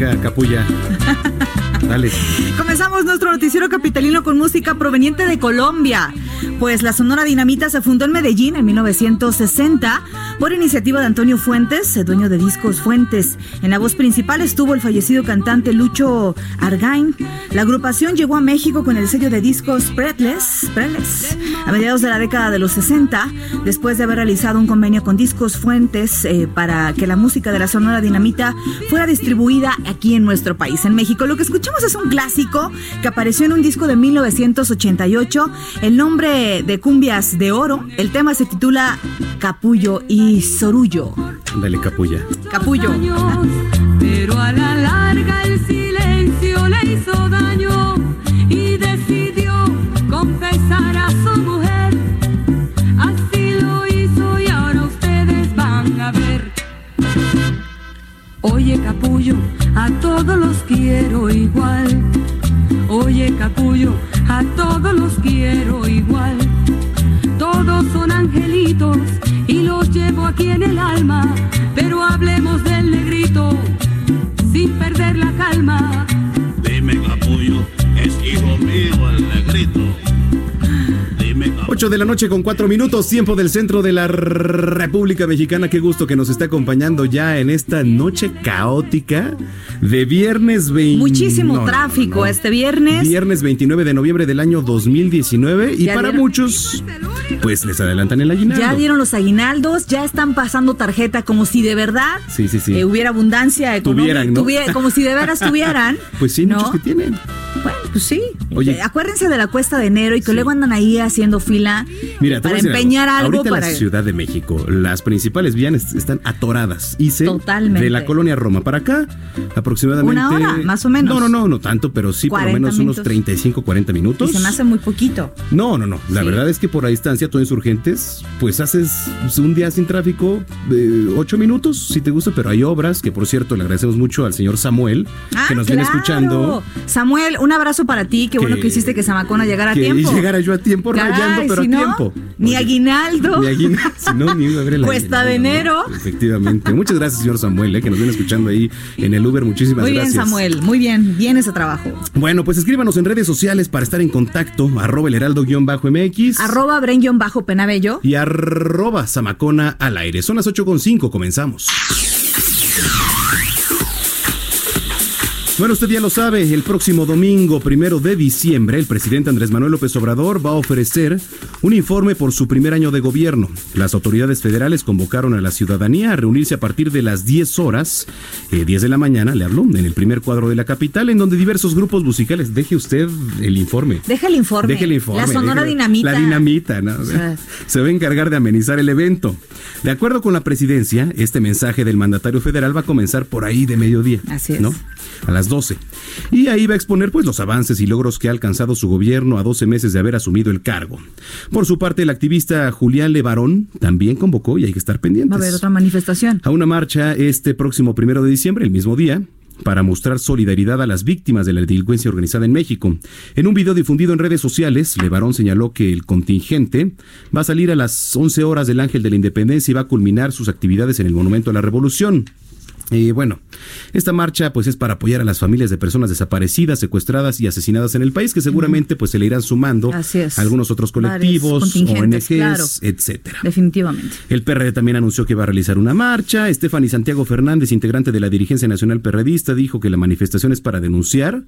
Venga, capulla. Dale. Comenzamos nuestro noticiero capitalino con música proveniente de Colombia. Pues la Sonora Dinamita se fundó en Medellín en 1960 por iniciativa de Antonio Fuentes, el dueño de Discos Fuentes. En la voz principal estuvo el fallecido cantante Lucho Argain. La agrupación llegó a México con el sello de discos Pretles a mediados de la década de los 60, después de haber realizado un convenio con Discos Fuentes eh, para que la música de la Sonora Dinamita fuera distribuida aquí en nuestro país, en México. Lo que escuchamos es un clásico que apareció en un disco de 1988. El nombre de Cumbias de Oro. El tema se titula Capullo y Sorullo. Dale, capulla. Capullo. Pero a la larga el silencio le hizo daño y decidió confesar a su mujer. Así lo hizo y ahora ustedes van a ver. Oye capullo, a todos los quiero igual. Oye capullo, a todos los quiero igual. Todos son angelitos y los llevo aquí en el alma. Pero hablemos del negrito sin perder la calma. Dime Capullo, es hijo mío el negrito. Dime Capullo. 8 de la noche con 4 minutos, tiempo del centro de la República Mexicana. Qué gusto que nos está acompañando ya en esta noche caótica de viernes 20. Muchísimo no, tráfico no. este viernes. Viernes 29 de noviembre del año 2019. Y para dieron- muchos, pues les adelantan el aguinaldo. Ya dieron los aguinaldos, ya están pasando tarjeta como si de verdad Sí, sí, sí. eh, hubiera abundancia económica. Tuvieran, ¿no? tuviera- como si de veras tuvieran. Pues sí, ¿no? muchos que tienen. Bueno, pues sí. Oye. Eh, Acuérdense de la cuesta de enero y que luego andan ahí haciendo fila Mira, para empeñar algo, Ahorita para. la Ciudad de México, las principales vías están atoradas. Hice Totalmente. de la colonia Roma para acá, aproximadamente. Una hora, más o menos. No, no, no, no tanto, pero sí por lo 40 menos unos minutos. 35, 40 Y minutos. se me hace muy poquito. No, no, no. La Sí. verdad es que por la distancia, todo insurgentes, pues haces un día sin tráfico, eh, ocho minutos, si te gusta, pero hay obras, que por cierto le agradecemos mucho al señor Samuel, Ah, que nos viene claro. escuchando. Samuel, un abrazo para ti. Qué bueno Que- que hiciste que Zamacona llegara a que tiempo. llegara yo a tiempo, Caray, rayando, pero si a no, tiempo. Ni aguinaldo. Ni aguinaldo, si no, ni iba a ver el Cuesta de enero. Efectivamente. Muchas gracias, señor Samuel, eh, que nos viene escuchando ahí en el Uber. Muchísimas Muy bien, gracias. Samuel. Muy bien. Bien ese trabajo. Bueno, pues escríbanos en redes sociales para estar en contacto. Arroba el heraldo-mx. Arroba bajo penabello. y arroba Zamacona al aire. Son las 8.5, comenzamos. Bueno, usted ya lo sabe, el próximo domingo, primero de diciembre, el presidente Andrés Manuel López Obrador va a ofrecer un informe por su primer año de gobierno. Las autoridades federales convocaron a la ciudadanía a reunirse a partir de las 10 horas, eh, 10 de la mañana, le habló, en el primer cuadro de la capital, en donde diversos grupos musicales, deje usted el informe. Deja el informe. Deje el informe. La Sonora. Dinamita. La dinamita, ¿no? sea. Se va a encargar de amenizar el evento. De acuerdo con la presidencia, este mensaje del mandatario federal va a comenzar por ahí de mediodía. Así es. ¿No? A las 12. Y ahí va a exponer pues los avances y logros que ha alcanzado su gobierno a 12 meses de haber asumido el cargo. Por su parte, el activista Julián Levarón también convocó y hay que estar pendientes Va a haber otra manifestación. a una marcha este próximo primero de diciembre, el mismo día, para mostrar solidaridad a las víctimas de la delincuencia organizada en México. En un video difundido en redes sociales, Levarón señaló que el contingente va a salir a las 11 horas del Ángel de la Independencia y va a culminar sus actividades en el Monumento a la Revolución. Y bueno, esta marcha pues es para apoyar a las familias de personas desaparecidas, secuestradas y asesinadas en el país, que seguramente pues se le irán sumando a algunos otros colectivos, ONGs, etcétera. Definitivamente. El PRD también anunció que va a realizar una marcha. Estefany Santiago Fernández, integrante de la dirigencia nacional perredista, dijo que la manifestación es para denunciar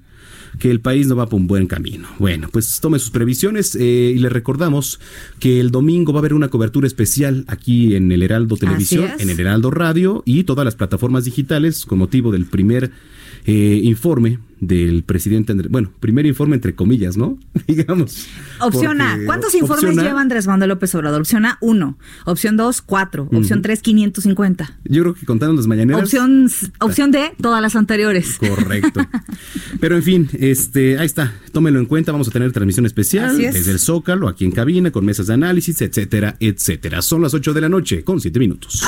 que el país no va por un buen camino. Bueno, pues tome sus previsiones eh, y le recordamos que el domingo va a haber una cobertura especial aquí en el Heraldo Televisión, en el Heraldo Radio y todas las plataformas digitales con motivo del primer eh, informe del presidente Andrés, bueno, primer informe entre comillas, ¿no? Digamos. Opción A, ¿cuántos informes lleva Andrés Manuel López Obrador? Opción A, uno. Opción 2, 4. Opción 3, 550. Yo creo que contaron las mañaneras. Opción, opción D, todas las anteriores. Correcto. Pero en fin, este, ahí está, tómelo en cuenta, vamos a tener transmisión especial desde el Zócalo, aquí en cabina, con mesas de análisis, etcétera, etcétera. Son las 8 de la noche, con 7 minutos.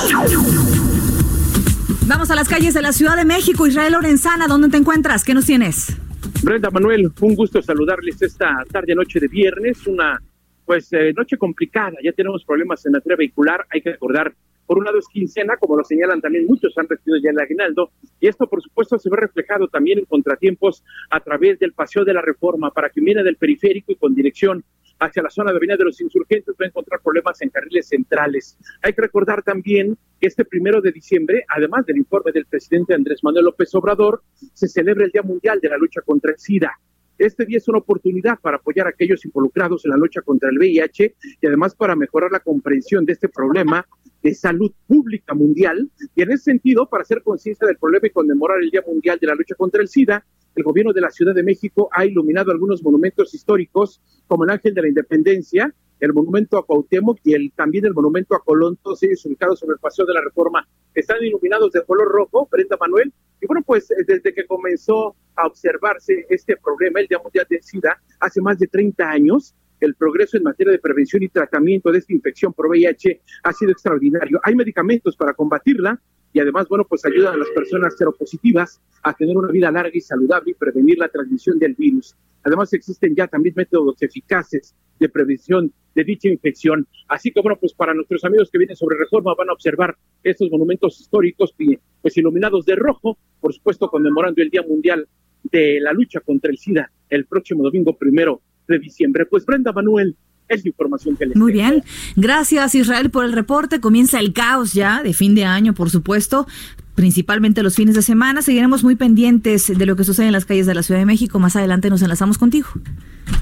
Vamos a las calles de la Ciudad de México. Israel Lorenzana, ¿dónde te encuentras? ¿Qué nos tienes? Brenda Manuel, un gusto saludarles esta tarde, noche de viernes, una pues eh, noche complicada, ya tenemos problemas en la materia vehicular, hay que recordar, por un lado es quincena, como lo señalan también muchos han recibido ya el aguinaldo, y esto por supuesto se ve reflejado también en contratiempos a través del paseo de la reforma para quien viene del periférico y con dirección hacia la zona de Avenida de los Insurgentes va a encontrar problemas en carriles centrales. Hay que recordar también que este primero de diciembre, además del informe del presidente Andrés Manuel López Obrador, se celebra el Día Mundial de la Lucha contra el SIDA. Este día es una oportunidad para apoyar a aquellos involucrados en la lucha contra el VIH y además para mejorar la comprensión de este problema de salud pública mundial y en ese sentido para hacer conciencia del problema y conmemorar el Día Mundial de la Lucha contra el SIDA, el gobierno de la Ciudad de México ha iluminado algunos monumentos históricos, como el Ángel de la Independencia, el monumento a Cuauhtémoc y el, también el monumento a Colón, todos ellos ubicados sobre el Paseo de la Reforma. Están iluminados de color rojo, Brenda Manuel. Y bueno, pues eh, desde que comenzó a observarse este problema, el Día Mundial de SIDA, hace más de 30 años, el progreso en materia de prevención y tratamiento de esta infección por VIH ha sido extraordinario. Hay medicamentos para combatirla, y además, bueno, pues ayudan a las personas seropositivas a tener una vida larga y saludable y prevenir la transmisión del virus. Además, existen ya también métodos eficaces de prevención de dicha infección. Así que, bueno, pues para nuestros amigos que vienen sobre Reforma van a observar estos monumentos históricos, pues iluminados de rojo, por supuesto, conmemorando el Día Mundial de la Lucha contra el SIDA el próximo domingo primero de diciembre. Pues Brenda Manuel, es la información que les Muy bien. Gracias, Israel, por el reporte. Comienza el caos ya de fin de año, por supuesto principalmente los fines de semana. Seguiremos muy pendientes de lo que sucede en las calles de la Ciudad de México. Más adelante nos enlazamos contigo.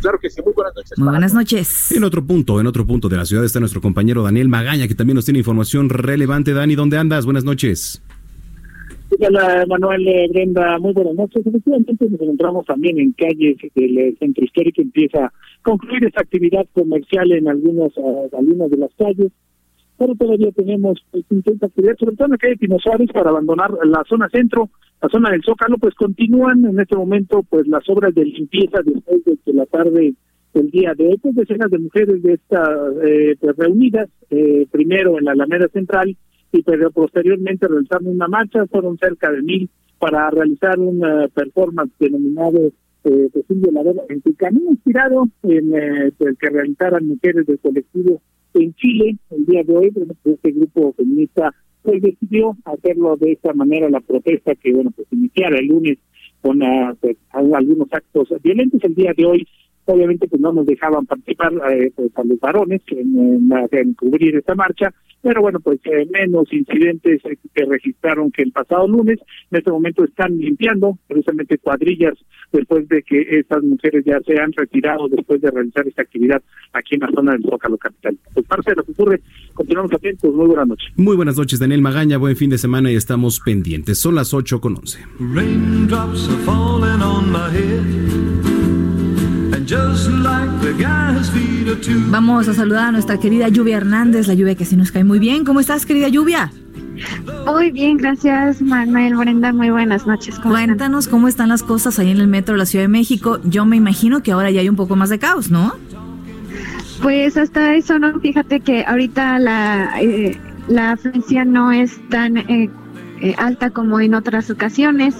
Claro que sí, muy buenas noches. Muy buenas noches. En otro punto, en otro punto de la ciudad está nuestro compañero Daniel Magaña, que también nos tiene información relevante. Dani, ¿dónde andas? Buenas noches. Hola Manuel eh, Brenda, muy buenas noches. Efectivamente nos encontramos también en calles del centro histórico, empieza a concluir esta actividad comercial en algunas, eh, algunas de las calles, pero todavía tenemos pues, intenta actividad, sobre todo en la calle Pino para abandonar la zona centro, la zona del Zócalo, pues continúan en este momento pues las obras de limpieza después de la tarde del día de hoy, pues decenas de mujeres de esta eh, pues, reunidas, eh, primero en la Alameda Central, y pero posteriormente realizaron una marcha, fueron cerca de mil para realizar una performance denominado eh, pues un en su camino inspirado en eh, el pues, que realizaran mujeres del colectivo en Chile. El día de hoy, pues, este grupo feminista pues decidió hacerlo de esta manera la protesta que bueno pues iniciara el lunes con uh, pues, algunos actos violentos. El día de hoy obviamente pues no nos dejaban participar eh, pues, a los varones en, en, cubrir esta marcha pero bueno, pues eh, menos incidentes que registraron que el pasado lunes. En este momento están limpiando precisamente cuadrillas después de que estas mujeres ya se han retirado después de realizar esta actividad aquí en la zona del Zócalo Capital. Pues parte de lo que ocurre, continuamos atentos. Muy buenas noches. Muy buenas noches, Daniel Magaña. Buen fin de semana y estamos pendientes. Son las 8 con 11. Vamos a saludar a nuestra querida Lluvia Hernández, la lluvia que sí nos cae muy bien. ¿Cómo estás, querida Lluvia? Muy bien, gracias Manuel Brenda, muy buenas noches. Cuéntanos cómo están las cosas ahí en el metro de la Ciudad de México. Yo me imagino que ahora ya hay un poco más de caos, ¿no? Pues hasta eso, ¿no? Fíjate que ahorita la, eh, la afluencia no es tan eh, eh, alta como en otras ocasiones.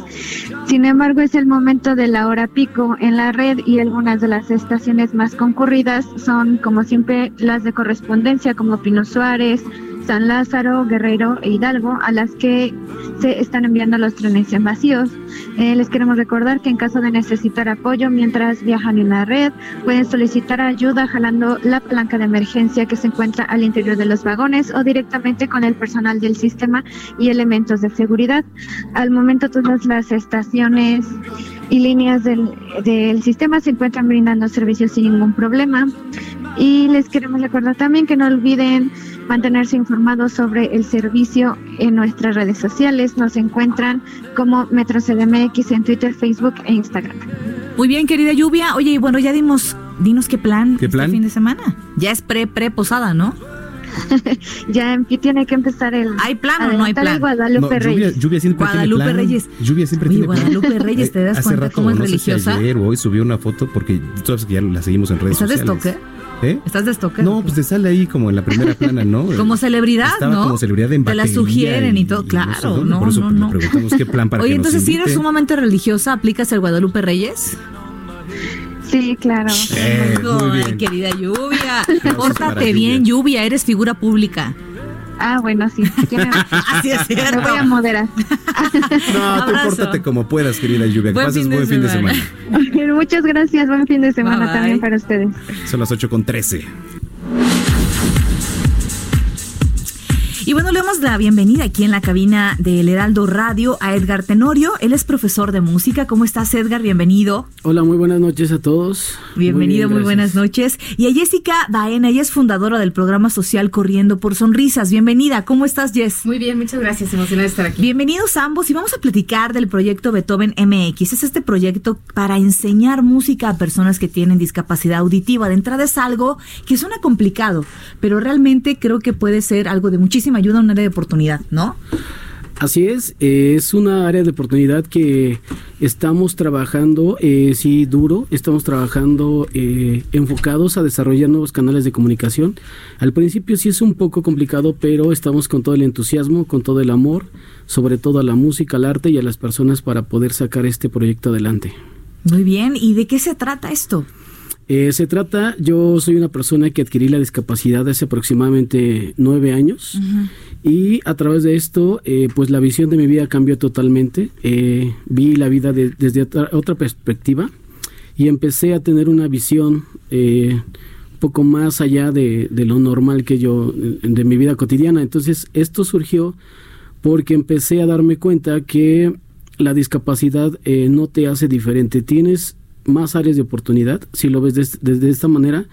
Sin embargo, es el momento de la hora pico en la red y algunas de las estaciones más concurridas son, como siempre, las de correspondencia como Pino Suárez, San Lázaro, Guerrero e Hidalgo, a las que se están enviando los trenes en vacíos. Eh, les queremos recordar que en caso de necesitar apoyo mientras viajan en la red, pueden solicitar ayuda jalando la palanca de emergencia que se encuentra al interior de los vagones o directamente con el personal del sistema y elementos de seguridad. Al momento todas las estaciones y líneas del, del sistema se encuentran brindando servicios sin ningún problema. Y les queremos recordar también que no olviden mantenerse informados sobre el servicio en nuestras redes sociales. Nos encuentran como Metro CDMX en Twitter, Facebook e Instagram. Muy bien, querida Lluvia. Oye, y bueno, ya dimos, dinos qué plan ¿Qué este plan? fin de semana. Ya es pre, pre posada, ¿no? ya tiene que empezar el. ¿Hay plan o no hay plan? Guadalupe No, lluvia, Reyes. lluvia siempre Guadalupe tiene plan. Reyes. Lluvia siempre Oye, tiene plan. Guadalupe Reyes, ¿te das Hace cuenta rato, cómo es no sé si religiosa? ayer o hoy subió una foto porque tú sabes que ya la seguimos en redes ¿Estás de sociales. stalker? ¿Eh? ¿Estás de stalker? No, pues te sale ahí como en la primera plana, ¿no? Como celebridad, Estaba ¿no? como celebridad en Te la sugieren y todo, no claro, sé dónde, no, por eso no, le no. preguntamos qué plan para Oye, que nos entonces si eres sumamente religiosa, ¿aplicas el Guadalupe Reyes? Sí, claro. Eh, muy Ay, bien. querida Lluvia. Pórtate bien, Lluvia, eres figura pública. Ah, bueno, sí. tiene- Así es Me cierto. voy a moderar. No, tú pórtate como puedas, querida Lluvia. Que Buen pases fin buen fin de semana. semana. Muchas gracias. Buen fin de semana Bye, bye. también para ustedes. Son las 8 con 13. Y bueno, le damos la bienvenida aquí en la cabina del Heraldo Radio a Edgar Tenorio. Él es profesor de música. ¿Cómo estás, Edgar? Bienvenido. Hola, muy buenas noches a todos. Bienvenido, muy, bien, buenas noches. Y a Jessica Baena, ella es fundadora del programa social Corriendo por Sonrisas. Bienvenida. ¿Cómo estás, Jess? Muy bien, muchas gracias. Emocionada de estar aquí. Bienvenidos ambos y vamos a platicar del proyecto Beethoven MX. Es este proyecto para enseñar música a personas que tienen discapacidad auditiva. De entrada es algo que suena complicado, pero realmente creo que puede ser algo de muchísima ayuda, un área de oportunidad, ¿no? Así es, eh, es una área de oportunidad que estamos trabajando, eh, sí, duro, estamos trabajando eh, enfocados a desarrollar nuevos canales de comunicación. Al principio sí es un poco complicado, pero estamos con todo el entusiasmo, con todo el amor, sobre todo a la música, al arte y a las personas para poder sacar este proyecto adelante. Muy bien. ¿Y de qué se trata esto? Eh, se trata, yo soy una persona que adquirí la discapacidad hace aproximadamente nueve años y a través de esto, eh, pues la visión de mi vida cambió totalmente. Eh, vi la vida de- desde otra, otra perspectiva y empecé a tener una visión eh, un poco más allá de, de lo normal que yo, eh, de mi vida cotidiana. Entonces, esto surgió porque empecé a darme cuenta que la discapacidad eh, no te hace diferente. Tienes más áreas de oportunidad, si lo ves des- desde esta manera.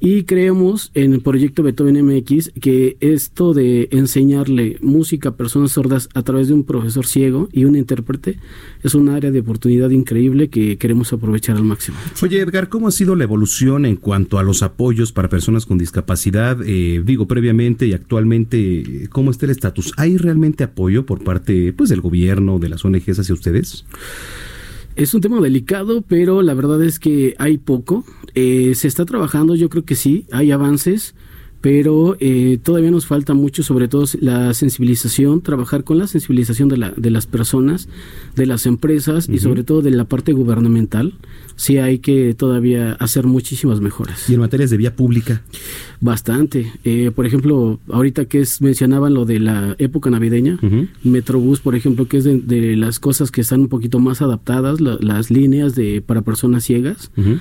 Y creemos en el proyecto Beethoven MX que esto de enseñarle música a personas sordas a través de un profesor ciego y un intérprete es un área de oportunidad increíble que queremos aprovechar al máximo. Oye, Edgar, ¿cómo ha sido la evolución en cuanto a los apoyos para personas con discapacidad? Eh, digo, previamente y actualmente, ¿cómo está el estatus? ¿Hay realmente apoyo por parte pues, del gobierno, de las ONGs hacia ustedes? Es un tema delicado, pero la verdad es que hay poco. Eh, se está trabajando, yo creo que sí, hay avances, pero eh, todavía nos falta mucho, sobre todo la sensibilización, trabajar con la sensibilización de, la, de las personas, de las empresas y sobre todo de la parte gubernamental. Sí hay que todavía hacer muchísimas mejoras. Y en materias de vía pública. Bastante. Eh, por ejemplo, ahorita que es, mencionaban lo de la época navideña, Ujú. Metrobús, por ejemplo, que es de, de las cosas que están un poquito más adaptadas, la- las líneas de para personas ciegas. Ujú.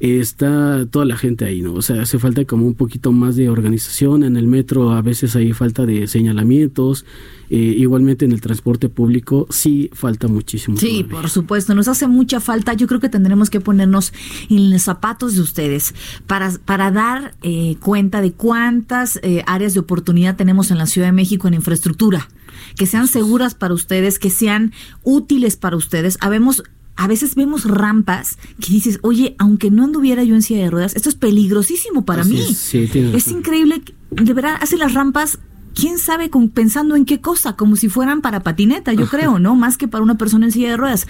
Está toda la gente ahí, ¿no? O sea, hace falta como un poquito más de organización. En el metro a veces hay falta de señalamientos. eh, igualmente en el transporte público sí falta muchísimo. Sí, todavía. por supuesto, nos hace mucha falta. Yo creo que tendremos que ponernos en los zapatos de ustedes para, para dar eh, cuenta de cuántas eh, áreas de oportunidad tenemos en la Ciudad de México en infraestructura, que sean seguras para ustedes, que sean útiles para ustedes. Habemos a veces vemos rampas que dices, oye, aunque no anduviera yo en silla de ruedas, esto es peligrosísimo para Así mí. es, sí, Es increíble, de verdad, hace las rampas, quién sabe, con- pensando en qué cosa, como si fueran para patineta, yo creo, ¿no? Más que para una persona en silla de ruedas.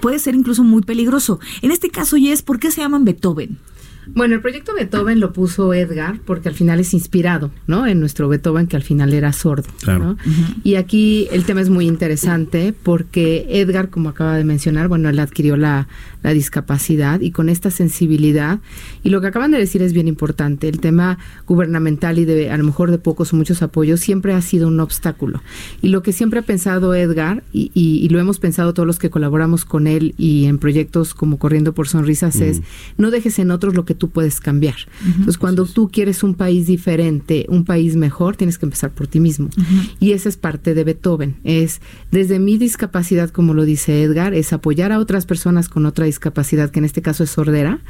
Puede ser incluso muy peligroso. En este caso, Jess, ¿por qué se llaman Beethoven? Bueno, el proyecto Beethoven lo puso Edgar porque al final es inspirado, ¿no? En nuestro Beethoven que al final era sordo. Claro. Y aquí el tema es muy interesante porque Edgar, como acaba de mencionar, bueno, él adquirió la, la discapacidad y con esta sensibilidad. Y lo que acaban de decir es bien importante. El tema gubernamental y de a lo mejor de pocos o muchos apoyos siempre ha sido un obstáculo. Y lo que siempre ha pensado Edgar, y, y- y lo hemos pensado todos los que colaboramos con él y en proyectos como Corriendo por Sonrisas, es no dejes en otros lo que tú puedes cambiar. Entonces, cuando tú quieres un país diferente, un país mejor, tienes que empezar por ti mismo. Y esa es parte de Beethoven. Es desde mi discapacidad, como lo dice Edgar, es apoyar a otras personas con otra discapacidad, que en este caso es sordera,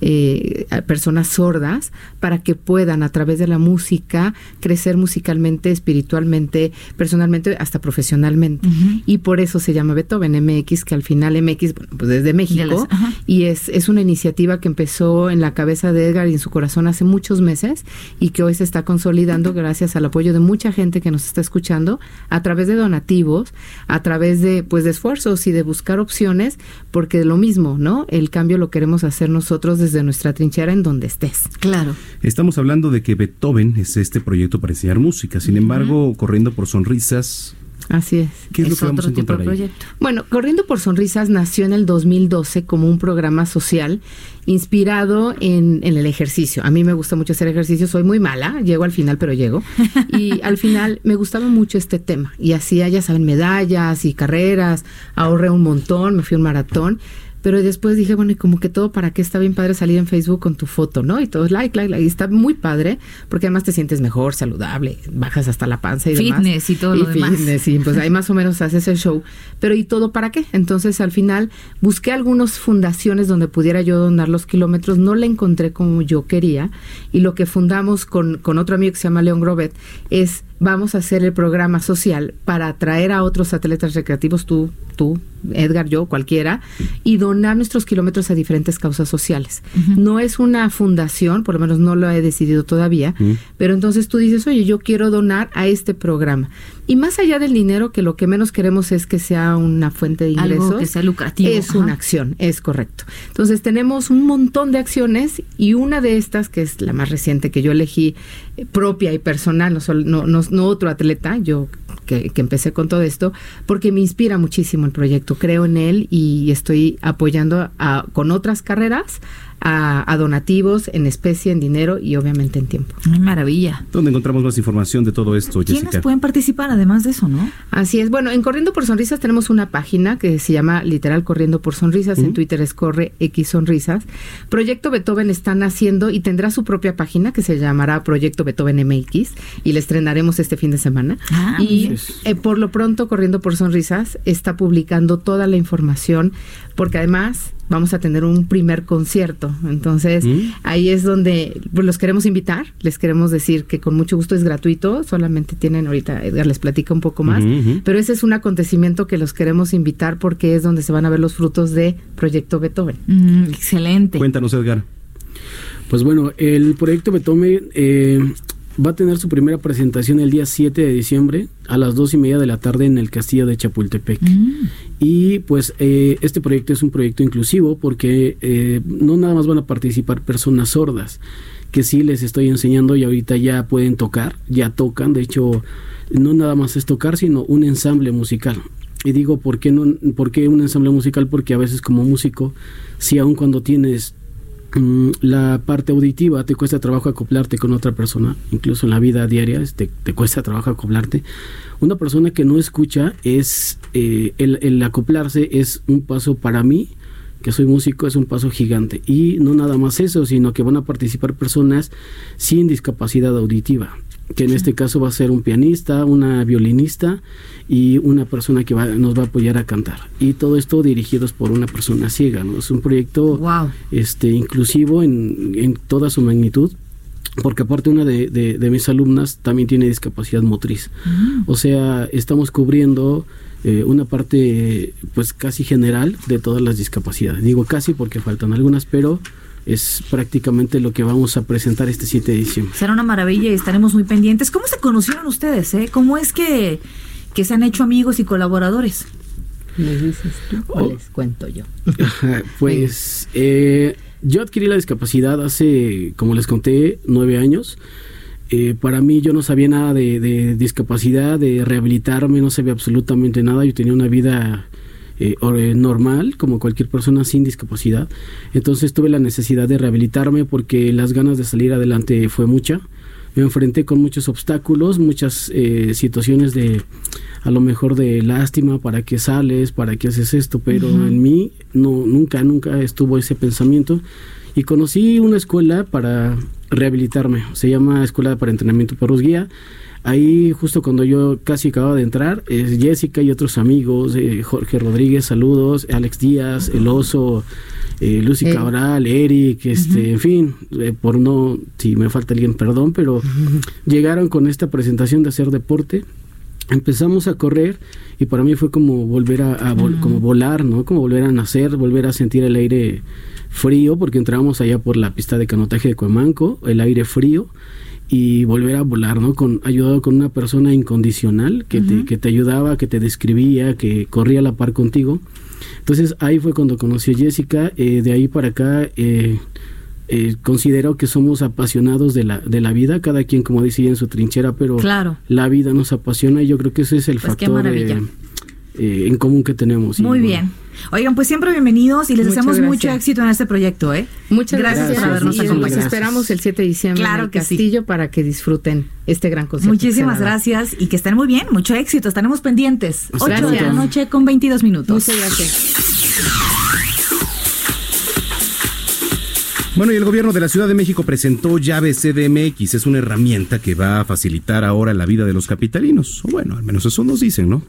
eh, a personas sordas, para que puedan a través de la música crecer musicalmente, espiritualmente, personalmente, hasta profesionalmente. Y por eso se llama Beethoven MX, que al final MX, bueno, pues desde México, y es, es una iniciativa que empezó en la cabeza de Edgar y en su corazón hace muchos meses y que hoy se está consolidando gracias al apoyo de mucha gente que nos está escuchando a través de donativos, a través de pues de esfuerzos y de buscar opciones, porque lo mismo, ¿no? El cambio lo queremos hacer nosotros desde nuestra trinchera en donde estés. Claro. Estamos hablando de que Beethoven es este proyecto para enseñar música. Sin embargo, corriendo por sonrisas, Así es. ¿qué es, lo que vamos a encontrar ahí? Bueno, Corriendo por Sonrisas nació en el 2012 como un programa social inspirado en, en el ejercicio. A mí me gusta mucho hacer ejercicio, soy muy mala, llego al final, pero llego. Y al final me gustaba mucho este tema. Y hacía, ya saben, medallas y carreras, ahorré un montón, me fui a un maratón. Pero después dije, bueno, y como que todo para qué está bien padre salir en Facebook con tu foto, ¿no? Y todos like, like, like. Y está muy padre porque además te sientes mejor, saludable, bajas hasta la panza y demás. Fitness y todo lo demás. fitness, sí, pues ahí más o menos haces el show. Pero ¿y todo para qué? Entonces al final busqué algunas fundaciones donde pudiera yo donar los kilómetros, no la encontré como yo quería y lo que fundamos con, con otro amigo que se llama León Grobet es vamos a hacer el programa social para atraer a otros atletas recreativos, tú, tú, Edgar, yo, cualquiera, y donar nuestros kilómetros a diferentes causas sociales. No es una fundación, por lo menos no lo he decidido todavía, pero entonces tú dices, oye, yo quiero donar a este programa. Y más allá del dinero, que lo que menos queremos es que sea una fuente de Algo ingresos. que sea lucrativo, Es ajá. una acción, es correcto. Entonces tenemos un montón de acciones y una de estas, que es la más reciente que yo elegí, propia y personal, no, no, no otro atleta, yo que, que empecé con todo esto, porque me inspira muchísimo el proyecto, creo en él y estoy apoyando a- con otras carreras a, a donativos en especie, en dinero y obviamente en tiempo. Ay, maravilla. ¿Dónde encontramos más información de todo esto, ¿Quiénes Jessica? pueden participar además de eso, no? Así es. Bueno, en Corriendo por Sonrisas tenemos una página que se llama literal Corriendo por Sonrisas. En Twitter es Corre X Sonrisas. Proyecto Beethoven está naciendo y tendrá su propia página que se llamará Proyecto Beethoven MX y la estrenaremos este fin de semana. Ah, y eh, por lo pronto Corriendo por Sonrisas está publicando toda la información porque además vamos a tener un primer concierto. Entonces Mm. ahí es donde pues, los queremos invitar. Les queremos decir que con mucho gusto es gratuito. Solamente tienen ahorita, Edgar les platica un poco más. Pero ese es un acontecimiento que los queremos invitar porque es donde se van a ver los frutos de Proyecto Beethoven. Mm, excelente. Cuéntanos, Edgar. Pues bueno, el proyecto Beethoven eh, va a tener su primera presentación el día 7 de diciembre a las dos y media de la tarde en el castillo de Chapultepec. Mm, Y pues eh, este proyecto es un proyecto inclusivo porque eh, no nada más van a participar personas sordas, que sí les estoy enseñando y ahorita ya pueden tocar, ya tocan, de hecho no nada más es tocar, sino un ensamble musical. Y digo, ¿por qué, no, ¿por qué un ensamble musical? Porque a veces como músico, si aun cuando tienes la parte auditiva te cuesta trabajo acoplarte con otra persona, incluso en la vida diaria este, te cuesta trabajo acoplarte. Una persona que no escucha es eh, el, el acoplarse es un paso para mí que soy músico es un paso gigante y no nada más eso sino que van a participar personas sin discapacidad auditiva que en este caso va a ser un pianista, una violinista y una persona que va- nos va a apoyar a cantar. Y todo esto dirigidos por una persona ciega, ¿no? Es un proyecto Wow. este, inclusivo en, en toda su magnitud, porque aparte una de, de- de mis alumnas también tiene discapacidad motriz. O sea, estamos cubriendo eh, una parte pues casi general de todas las discapacidades. Digo casi porque faltan algunas, pero es prácticamente lo que vamos a presentar este 7 de diciembre. Será una maravilla y estaremos muy pendientes. ¿Cómo se conocieron ustedes? Eh? ¿Cómo es que, que se han hecho amigos y colaboradores? ¿Les dices tú o oh. les cuento yo? pues eh, yo adquirí la discapacidad hace, como les conté, nueve años. Eh, para mí yo no sabía nada de, discapacidad, de rehabilitarme, no sabía absolutamente nada. Yo tenía una vida eh, normal, como cualquier persona sin discapacidad. Entonces tuve la necesidad de rehabilitarme porque las ganas de salir adelante fue mucha. Me enfrenté con muchos obstáculos, muchas situaciones de a lo mejor de lástima, para qué sales, para qué haces esto, pero en mí no, nunca, nunca estuvo ese pensamiento. Y conocí una escuela para rehabilitarme, se llama Escuela para Entrenamiento Perros Guía. Ahí justo cuando yo casi acababa de entrar, es Jessica y otros amigos, eh, Jorge Rodríguez, saludos, Alex Díaz, El Oso, eh, Lucy eh. Cabral, Eric, este, en fin, por no, si me falta alguien, perdón, pero llegaron con esta presentación de hacer deporte. Empezamos a correr y para mí fue como volver a, como volar, ¿no? Como volver a nacer, volver a sentir el aire frío, porque entramos allá por la pista de canotaje de Cuemanco, el aire frío y volver a volar, ¿no? Con, ayudado con una persona incondicional que, te, que te ayudaba, que te describía, que corría a la par contigo. Entonces ahí fue cuando conocí a Jessica, eh, de ahí para acá eh, eh, considero que somos apasionados de la, de la vida, cada quien como dice en su trinchera, pero la vida nos apasiona y yo creo que ese es el pues factor eh, en común que tenemos. Muy bien. Oigan, pues siempre bienvenidos y les deseamos mucho éxito en este proyecto, ¿eh? Muchas gracias, por habernos acompañado. esperamos el 7 de diciembre claro en el Castillo para que disfruten este gran concierto. Muchísimas gracias y que estén muy bien, mucho éxito, estaremos pendientes. 8 de la noche con 22 minutos. Muchas gracias. Bueno, y el gobierno de la Ciudad de México presentó Llave CDMX. Es una herramienta que va a facilitar ahora la vida de los capitalinos. O bueno, al menos eso nos dicen, ¿no?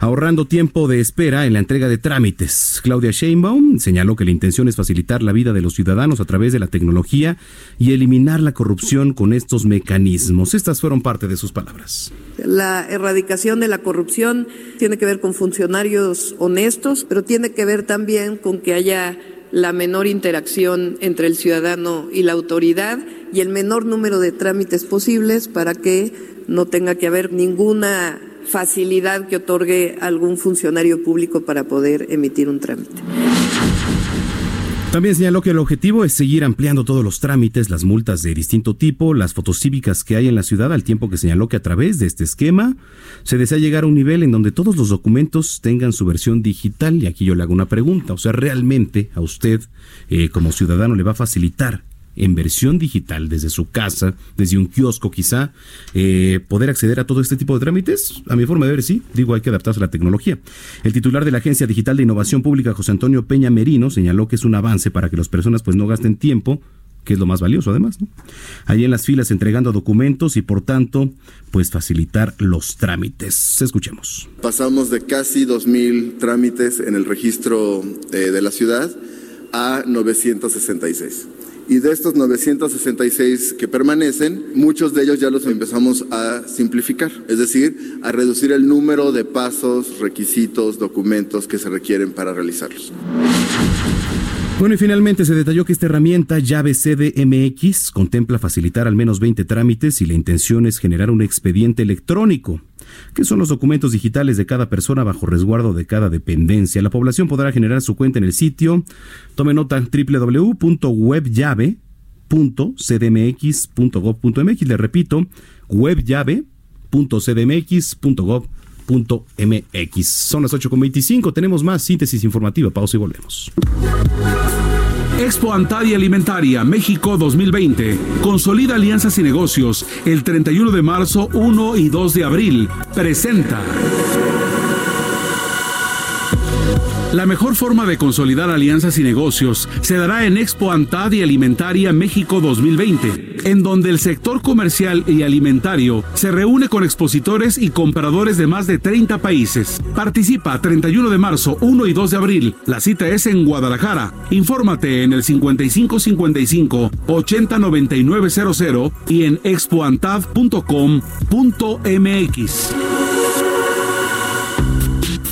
Ahorrando tiempo de espera en la entrega de trámites. Claudia Sheinbaum señaló que la intención es facilitar la vida de los ciudadanos a través de la tecnología y eliminar la corrupción con estos mecanismos. Estas fueron parte de sus palabras. La erradicación de la corrupción tiene que ver con funcionarios honestos, pero tiene que ver también con que haya la menor interacción entre el ciudadano y la autoridad y el menor número de trámites posibles para que no tenga que haber ninguna facilidad que otorgue algún funcionario público para poder emitir un trámite. También señaló que el objetivo es seguir ampliando todos los trámites, las multas de distinto tipo, las fotos cívicas que hay en la ciudad, al tiempo que señaló que a través de este esquema se desea llegar a un nivel en donde todos los documentos tengan su versión digital. Y aquí yo le hago una pregunta, o sea, ¿realmente a usted eh, como ciudadano le va a facilitar en versión digital desde su casa, desde un kiosco quizá, eh, poder acceder a todo este tipo de trámites? A mi forma de ver, sí, digo, hay que adaptarse a la tecnología. El titular de la Agencia Digital de Innovación Pública, José Antonio Peña Merino, señaló que es un avance para que las personas pues no gasten tiempo que es lo más valioso además, ¿no? Ahí en las filas entregando documentos y por tanto, pues facilitar los trámites. Escuchemos. Pasamos de casi 2.000 trámites en el registro eh, de la ciudad a 966. Y de estos 966 que permanecen, muchos de ellos ya los empezamos a simplificar, es decir, a reducir el número de pasos, requisitos, documentos que se requieren para realizarlos. Bueno, y finalmente se detalló que esta herramienta llave CDMX contempla facilitar al menos 20 trámites y la intención es generar un expediente electrónico que son los documentos digitales de cada persona bajo resguardo de cada dependencia. La población podrá generar su cuenta en el sitio. Tome nota www.webllave.cdmx.gov.mx. Le repito, webllave.cdmx.gov.mx. Son las 8.25. Tenemos más síntesis informativa. Pausa y volvemos. Expo Antadia Alimentaria México 2020. Consolida alianzas y negocios el 31 de marzo, 1 y 2 de abril. Presenta. La mejor forma de consolidar alianzas y negocios se dará en Expo Antad y Alimentaria México 2020, en donde el sector comercial y alimentario se reúne con expositores y compradores de más de 30 países. Participa 31 de marzo, 1 y 2 de abril. La cita es en Guadalajara. Infórmate en el 5555 809900 y en expoantad.com.mx.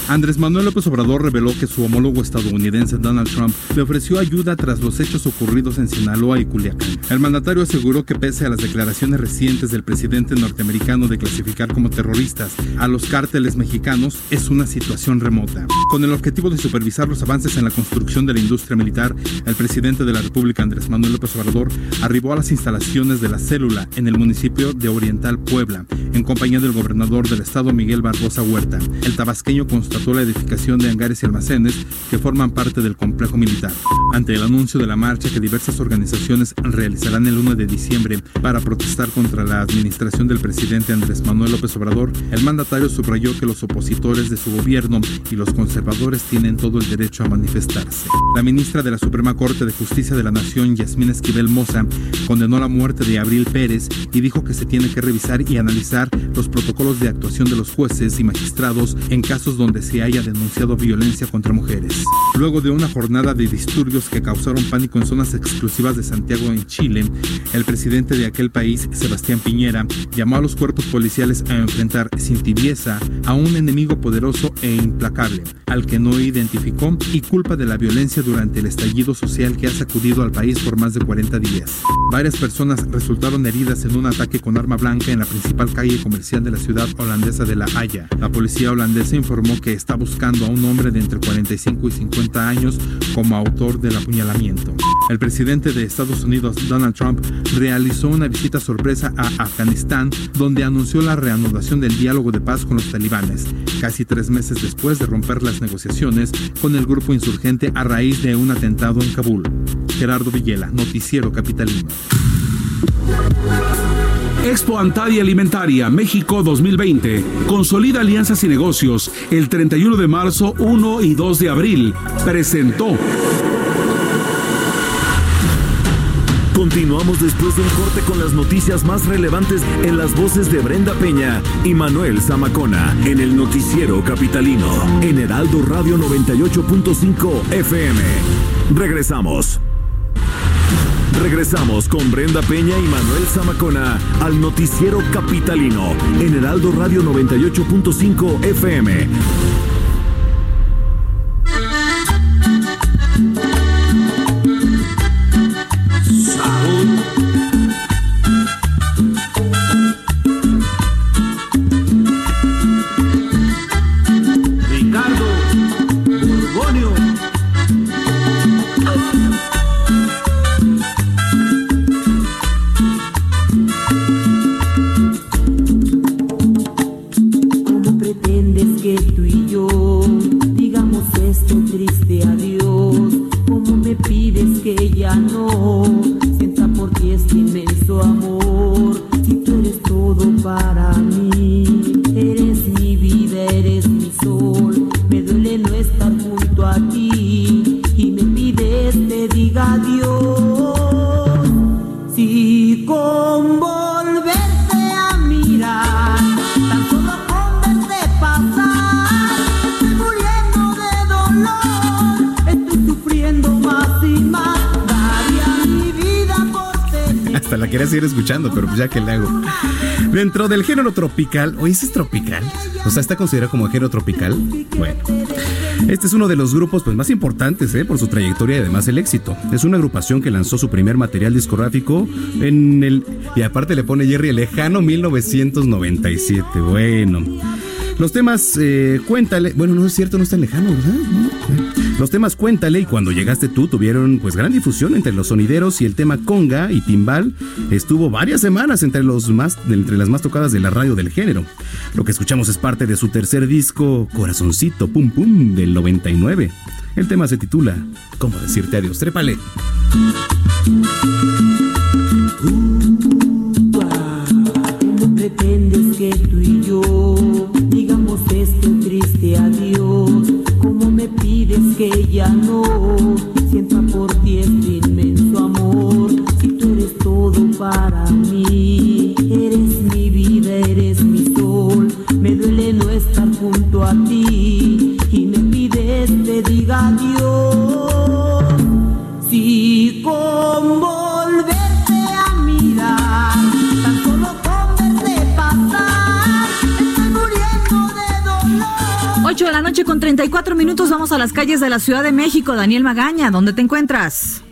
Andrés Manuel López Obrador reveló que su homólogo estadounidense Donald Trump le ofreció ayuda tras los hechos ocurridos en Sinaloa y Culiacán. El mandatario aseguró que pese a las declaraciones recientes del presidente norteamericano de clasificar como terroristas a los cárteles mexicanos, es una situación remota. Con el objetivo de supervisar los avances en la construcción de la industria militar, el presidente de la República, Andrés Manuel López Obrador, arribó a las instalaciones de la célula en el municipio de Oriental Puebla, en compañía del gobernador del estado Miguel Barbosa Huerta. El tabasqueño constató la edificación de hangares y almacenes que forman parte del complejo militar. Ante el anuncio de la marcha que diversas organizaciones realizarán el 1 de diciembre para protestar contra la administración del presidente Andrés Manuel López Obrador, el mandatario subrayó que los opositores de su gobierno y los conservadores tienen todo el derecho a manifestarse. La ministra de la Suprema Corte de Justicia de la Nación, Yasmín Esquivel Moza, condenó la muerte de Abril Pérez y dijo que se tiene que revisar y analizar los protocolos de actuación de los jueces y magistrados en casos donde se haya denunciado violencia contra mujeres. Luego de una jornada de disturbios que causaron pánico en zonas exclusivas de Santiago en Chile, el presidente de aquel país, Sebastián Piñera, llamó a los cuerpos policiales a enfrentar sin tibieza a un enemigo poderoso e implacable, al que no identificó y culpa de la violencia durante el estallido social que ha sacudido al país por más de 40 días. Varias personas resultaron heridas en un ataque con arma blanca en la principal calle comercial de la ciudad holandesa de La Haya. La policía holandesa informó que está buscando a un hombre de entre 45 y 50 años como autor del apuñalamiento. El presidente de Estados Unidos, Donald Trump, realizó una visita sorpresa a Afganistán, donde anunció la reanudación del diálogo de paz con los talibanes, casi tres meses después de romper las negociaciones con el grupo insurgente a raíz de un atentado en Kabul. Gerardo Villela, Noticiero Capitalino. Expo Antadia Alimentaria México 2020. Consolida alianzas y negocios el 31 de marzo, 1 y 2 de abril. Presentó. Continuamos después de un corte con las noticias más relevantes en las voces de Brenda Peña y Manuel Zamacona en el noticiero capitalino en Heraldo Radio 98.5 FM. Regresamos. Regresamos con Brenda Peña y Manuel Zamacona al noticiero capitalino en Heraldo Radio 98.5 FM. Hasta la quería seguir escuchando, pero pues ya que le hago. Dentro del género tropical, oye, ¿ese es tropical? O sea, ¿está considerado como género tropical? Bueno. Este es uno de los grupos pues, más importantes ¿eh? por su trayectoria y además el éxito. Es una agrupación que lanzó su primer material discográfico en el... Y aparte le pone Jerry el lejano 1997. Bueno. Los temas eh, Cuéntale, bueno, no es cierto, no es tan lejano, ¿verdad? No. Los temas Cuéntale y Cuando llegaste tú tuvieron pues gran difusión entre los sonideros y el tema Conga y Timbal estuvo varias semanas entre, los más, entre las más tocadas de la radio del género. Lo que escuchamos es parte de su tercer disco Corazoncito Pum Pum del 99. El tema se titula ¿Cómo decirte adiós? Trépale. ¿Cómo pretendes ya no sienta por ti este inmenso amor? Si tú eres todo para mí, eres mi vida, eres mi sol. Me duele no estar junto a ti y me pides te diga adiós. Si con volverte 8 de la noche con 34 minutos vamos a las calles de la Ciudad de México. Daniel Magaña, ¿dónde te encuentras?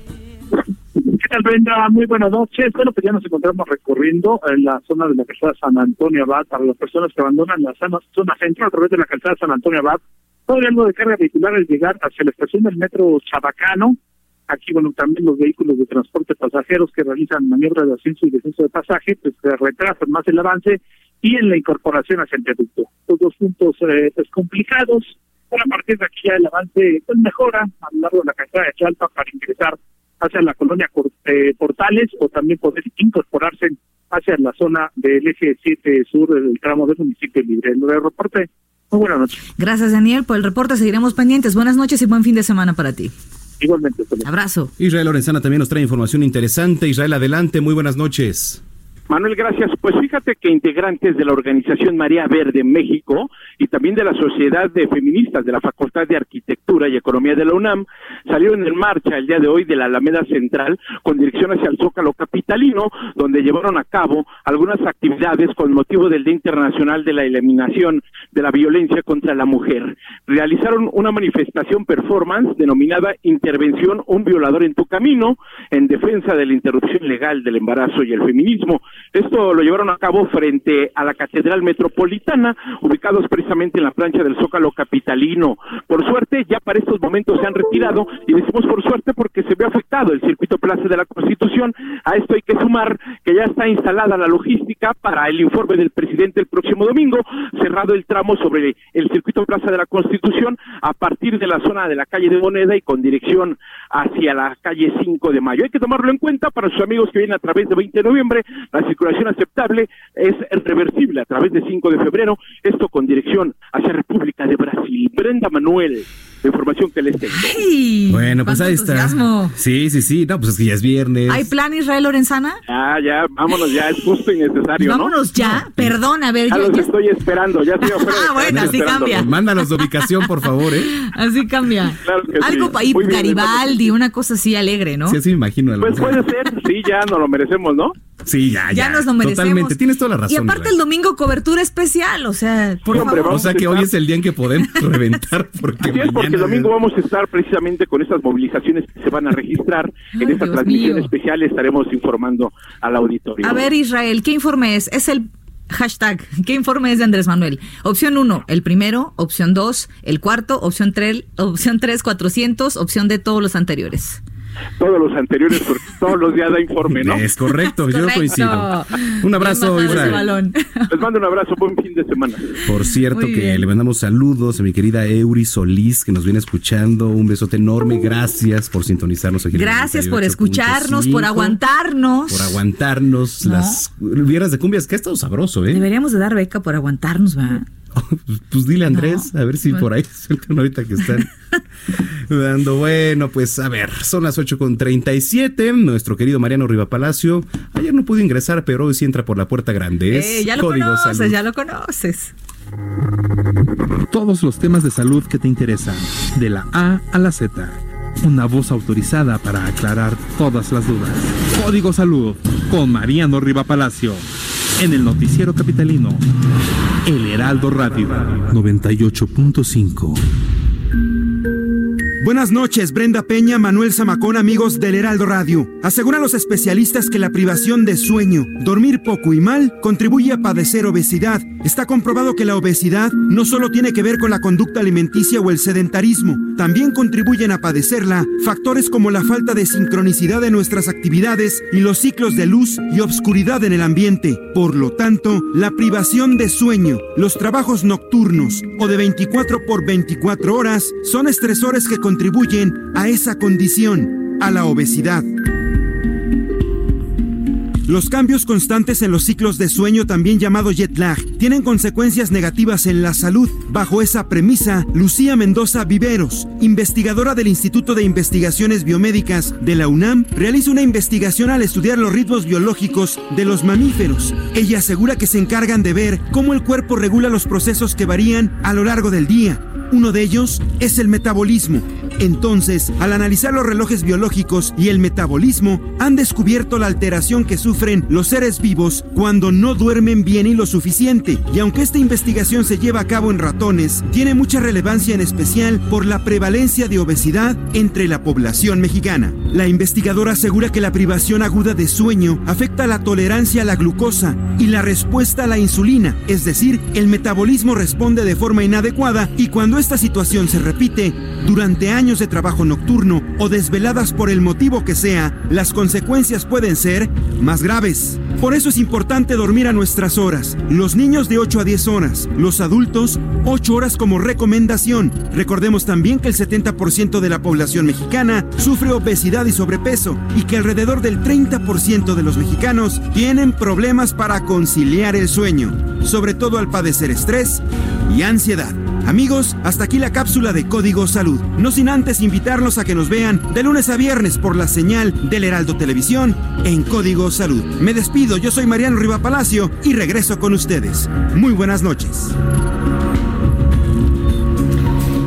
¿Qué tal, Brenda? Muy buenas noches. Bueno, pues ya nos encontramos recorriendo en la zona de la calzada San Antonio Abad para las personas que abandonan la zona, zona central a través de la calzada San Antonio Abad. Todo el de carga vehicular al llegar hacia la estación del metro Chabacano. Aquí, bueno, también los vehículos de transporte pasajeros que realizan maniobras de ascenso y descenso de pasaje, pues que retrasan más el avance y en la incorporación hacia el viaducto. Estos dos puntos eh, pues, complicados, pero a partir de aquí ya el avance pues, mejora a lo largo de la calzada de Chalpa para ingresar hacia la colonia eh, Portales o también poder incorporarse hacia la zona del eje 7 sur del tramo del municipio libre. El reporte, muy buenas noches. Gracias, Daniel. Por el reporte seguiremos pendientes. Buenas noches y buen fin de semana para ti. Igualmente. Abrazo. Israel Lorenzana también nos trae información interesante. Israel, adelante. Muy buenas noches. Manuel, gracias. Pues fíjate que integrantes de la organización María Verde México y también de la Sociedad de Feministas de la Facultad de Arquitectura y Economía de la UNAM salieron en marcha el día de hoy de la Alameda Central con dirección hacia el Zócalo Capitalino, donde llevaron a cabo algunas actividades con motivo del Día Internacional de la Eliminación de la Violencia contra la Mujer. Realizaron una manifestación performance denominada Intervención Un Violador en tu Camino en defensa de la interrupción legal del embarazo y el feminismo. Esto lo llevaron a cabo frente a la Catedral Metropolitana, ubicados precisamente en la plancha del Zócalo Capitalino. Por suerte, ya para estos momentos se han retirado, y decimos por suerte porque se ve afectado el circuito Plaza de la Constitución. A esto hay que sumar que ya está instalada la logística para el informe del presidente el próximo domingo, cerrado el tramo sobre el circuito Plaza de la Constitución a partir de la zona de la calle de Moneda y con dirección hacia la calle 5 de Mayo. Hay que tomarlo en cuenta para sus amigos que vienen a través de 20 de noviembre, circulación aceptable es reversible a través de 5 de febrero, esto con dirección hacia República de Brasil. Brenda Manuel, la información que les tengo. bueno, pues ahí está. Sí, sí, sí, no, pues es que ya es viernes. ¿Hay plan Israel Lorenzana? Ya, ya, vámonos ya, es justo y necesario, Vámonos ya, perdón, a ver. Ya, los estoy esperando, ya estoy Ah, bueno, así cambia. Mándanos la ubicación, por favor, ¿eh? Así cambia. Claro que Algo ahí, Garibaldi, una cosa así alegre, ¿no? Sí, así me imagino. Pues puede ser, sí, ya nos lo merecemos, ¿no? Sí, ya, ya. Ya nos lo merecemos. Totalmente, tienes toda la razón. Y aparte el domingo cobertura especial, o sea, por favor. o sea que hoy es el día en que podemos reventar porque Así es, porque el domingo vamos a estar precisamente con estas movilizaciones que se van a registrar. en esta transmisión especial estaremos informando al auditorio. A ver, Israel, ¿qué informe es? Es el hashtag. ¿Qué informe es de Andrés Manuel? Opción 1, el primero. Opción 2, el cuarto. Opción 3, opción 3, 400. Opción de todos los anteriores todos los anteriores, porque todos los días da informe, ¿no? Es correcto, yo coincido. Un abrazo, Israel. Les mando un abrazo, buen fin de semana. Por cierto, que le mandamos saludos a mi querida Eury Solís, que nos viene escuchando. Un besote enorme. Gracias por sintonizarnos aquí. Gracias por escucharnos, por aguantarnos. Por aguantarnos las viernes de cumbias, que ha estado sabroso, ¿eh? Deberíamos de dar beca por aguantarnos, ¿va? pues dile Andrés, a ver si por ahí sueltan ahorita que están dando. Bueno, pues a ver, son las 8 con 37. Nuestro querido Mariano Riva Palacio, ayer no pudo ingresar, pero hoy sí entra por la puerta grande. Eh, ya lo conoces, ya lo conoces. Todos los temas de salud que te interesan, de la A a la Z. Una voz autorizada para aclarar todas las dudas. Código Salud con Mariano Riva Palacio en el noticiero capitalino El Heraldo Radio 98.5. Buenas noches, Brenda Peña, Manuel Zamacón, amigos del Heraldo Radio. Aseguran los especialistas que la privación de sueño, dormir poco y mal, contribuye a padecer obesidad. Está comprobado que la obesidad no solo tiene que ver con la conducta alimenticia o el sedentarismo, también contribuyen a padecerla factores como la falta de sincronicidad de nuestras actividades y los ciclos de luz y obscuridad en el ambiente. Por lo tanto, la privación de sueño, los trabajos nocturnos o de 24 por 24 horas son estresores que contribuyen a esa condición, a la obesidad. Los cambios constantes en los ciclos de sueño, también llamado jet lag, tienen consecuencias negativas en la salud. Bajo esa premisa, Lucía Mendoza Viveros, investigadora del Instituto de Investigaciones Biomédicas de la UNAM, realiza una investigación al estudiar los ritmos biológicos de los mamíferos. Ella asegura que se encargan de ver cómo el cuerpo regula los procesos que varían a lo largo del día. Uno de ellos es el metabolismo. Entonces, al analizar los relojes biológicos y el metabolismo, han descubierto la alteración que sufren los seres vivos cuando no duermen bien y lo suficiente. Y aunque esta investigación se lleva a cabo en ratones, tiene mucha relevancia en especial por la prevalencia de obesidad entre la población mexicana. La investigadora asegura que la privación aguda de sueño afecta la tolerancia a la glucosa y la respuesta a la insulina, es decir, el metabolismo responde de forma inadecuada y cuando esta situación se repite, durante años de trabajo nocturno o desveladas por el motivo que sea, las consecuencias pueden ser más graves. Por eso es importante dormir a nuestras horas. Los niños de 8 a 10 horas, los adultos 8 horas como recomendación. Recordemos también que el 70% de la población mexicana sufre obesidad y sobrepeso y que alrededor del 30% de los mexicanos tienen problemas para conciliar el sueño, sobre todo al padecer estrés y ansiedad. Amigos, hasta aquí la cápsula de Código Salud. No sin antes invitarlos a que nos vean de lunes a viernes por la señal del Heraldo Televisión en Código Salud. Me despido, yo soy Mariano Riva Palacio y regreso con ustedes. Muy buenas noches.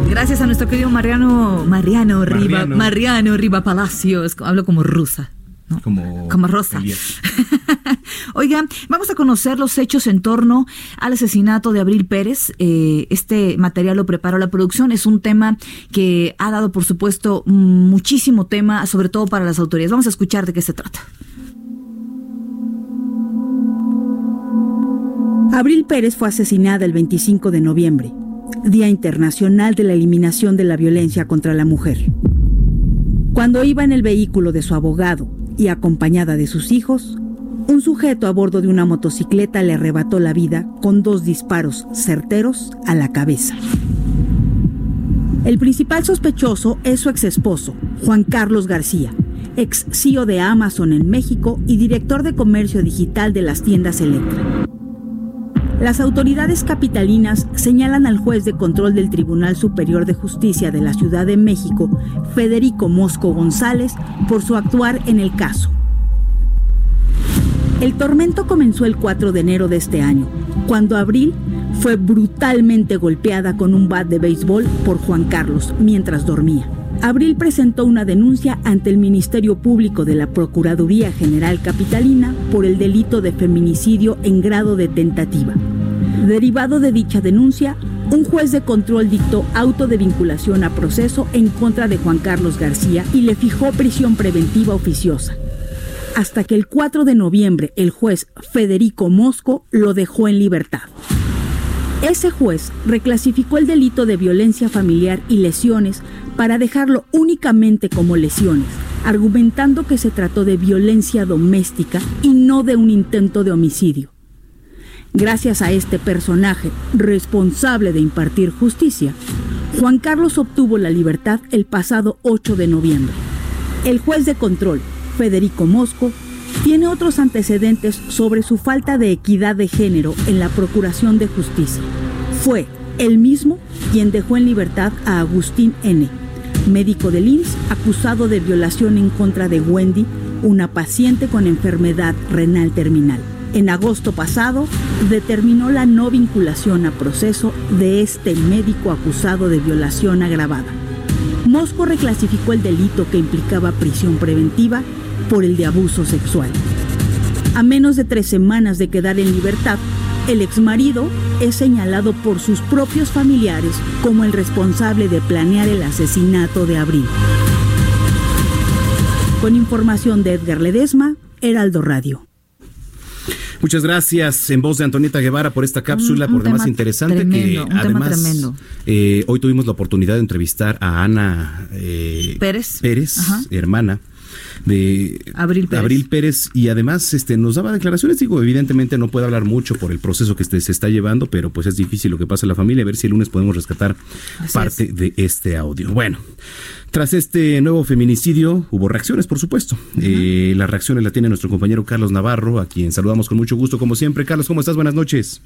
Gracias a nuestro querido Mariano, Mariano Riva, Mariano. Mariano Riva Palacios. Hablo como rusa. Como, Como rosa. Oigan, vamos a conocer los hechos en torno al asesinato de Abril Pérez. Eh, este material lo preparó la producción. Es un tema que ha dado, por supuesto, muchísimo tema, sobre todo para las autoridades. Vamos a escuchar de qué se trata. Abril Pérez fue asesinada el 25 de noviembre, Día Internacional de la Eliminación de la Violencia contra la Mujer. Cuando iba en el vehículo de su abogado y acompañada de sus hijos, un sujeto a bordo de una motocicleta le arrebató la vida con dos disparos certeros a la cabeza. El principal sospechoso es su exesposo, Juan Carlos García, ex CEO de Amazon en México y director de comercio digital de las tiendas Electra. Las autoridades capitalinas señalan al juez de control del Tribunal Superior de Justicia de la Ciudad de México, Federico Mosco González, por su actuar en el caso. El tormento comenzó el 4 de enero de este año, cuando Abril fue brutalmente golpeada con un bat de béisbol por Juan Carlos mientras dormía. Abril presentó una denuncia ante el Ministerio Público de la Procuraduría General Capitalina por el delito de feminicidio en grado de tentativa. Derivado de dicha denuncia, un juez de control dictó auto de vinculación a proceso en contra de Juan Carlos García y le fijó prisión preventiva oficiosa. Hasta que el 4 de noviembre el juez Federico Mosco lo dejó en libertad. Ese juez reclasificó el delito de violencia familiar y lesiones para dejarlo únicamente como lesiones, argumentando que se trató de violencia doméstica y no de un intento de homicidio. Gracias a este personaje responsable de impartir justicia, Juan Carlos obtuvo la libertad el pasado 8 de noviembre. El juez de control, Federico Mosco, tiene otros antecedentes sobre su falta de equidad de género en la Procuración de Justicia. Fue él mismo quien dejó en libertad a Agustín N., médico del IMSS acusado de violación en contra de Wendy, una paciente con enfermedad renal terminal. En agosto pasado, determinó la no vinculación a proceso de este médico acusado de violación agravada. Mosco reclasificó el delito que implicaba prisión preventiva por el de abuso sexual. A menos de tres semanas de quedar en libertad, el exmarido es señalado por sus propios familiares como el responsable de planear el asesinato de Abril. Con información de Edgar Ledesma, Heraldo Radio. Muchas gracias en voz de Antonieta Guevara por esta cápsula, Un- un por demás tema interesante tremendo, que un tema además tremendo. eh, hoy tuvimos la oportunidad de entrevistar a Ana eh, Pérez. Hermana de Abril Pérez. Abril Pérez. Y además este nos daba declaraciones. Digo evidentemente no puede hablar mucho por el proceso que este, se está llevando pero pues es difícil lo que pasa en la familia. A ver si el lunes podemos rescatar Así parte de este audio. Bueno tras este nuevo feminicidio hubo reacciones por supuesto. Eh, las reacciones la tiene nuestro compañero Carlos Navarro a quien saludamos con mucho gusto como siempre. Carlos cómo estás buenas noches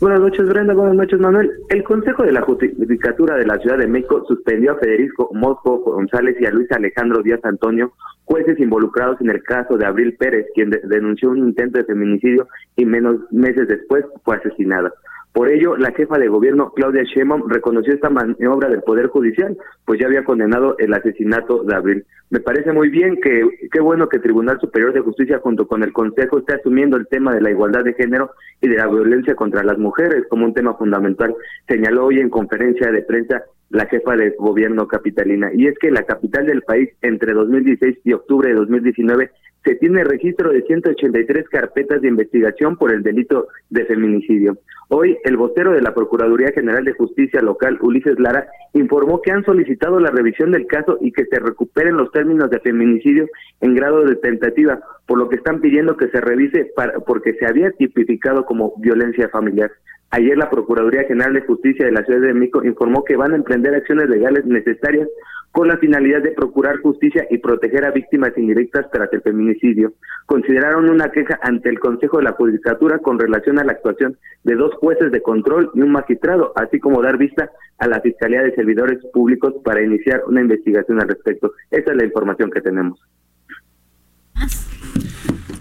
Buenas noches, Brenda. Buenas noches, Manuel. El Consejo de la Judicatura de la Ciudad de México suspendió a Federico Mosco González y a Luis Alejandro Díaz Antonio, jueces involucrados en el caso de Abril Pérez, quien de- denunció un intento de feminicidio y menos meses después fue asesinada. Por ello, la jefa de gobierno, Claudia Sheinbaum, reconoció esta maniobra del Poder Judicial, pues ya había condenado el asesinato de Abril. Me parece muy bien que, qué bueno que el Tribunal Superior de Justicia junto con el Consejo esté asumiendo el tema de la igualdad de género y de la violencia contra las mujeres como un tema fundamental, señaló hoy en conferencia de prensa la jefa de gobierno capitalina. Y es que la capital del país entre 2016 y octubre de 2019 se tiene registro de 183 carpetas de investigación por el delito de feminicidio. Hoy, el vocero de la Procuraduría General de Justicia Local, Ulises Lara, informó que han solicitado la revisión del caso y que se recuperen los términos de feminicidio en grado de tentativa, por lo que están pidiendo que se revise para, porque se había tipificado como violencia familiar. Ayer la Procuraduría General de Justicia de la Ciudad de México informó que van a emprender acciones legales necesarias con la finalidad de procurar justicia y proteger a víctimas indirectas tras el feminicidio. Consideraron una queja ante el Consejo de la Judicatura con relación a la actuación de dos jueces de control y un magistrado, así como dar vista a la Fiscalía de Servidores Públicos para iniciar una investigación al respecto. Esa es la información que tenemos.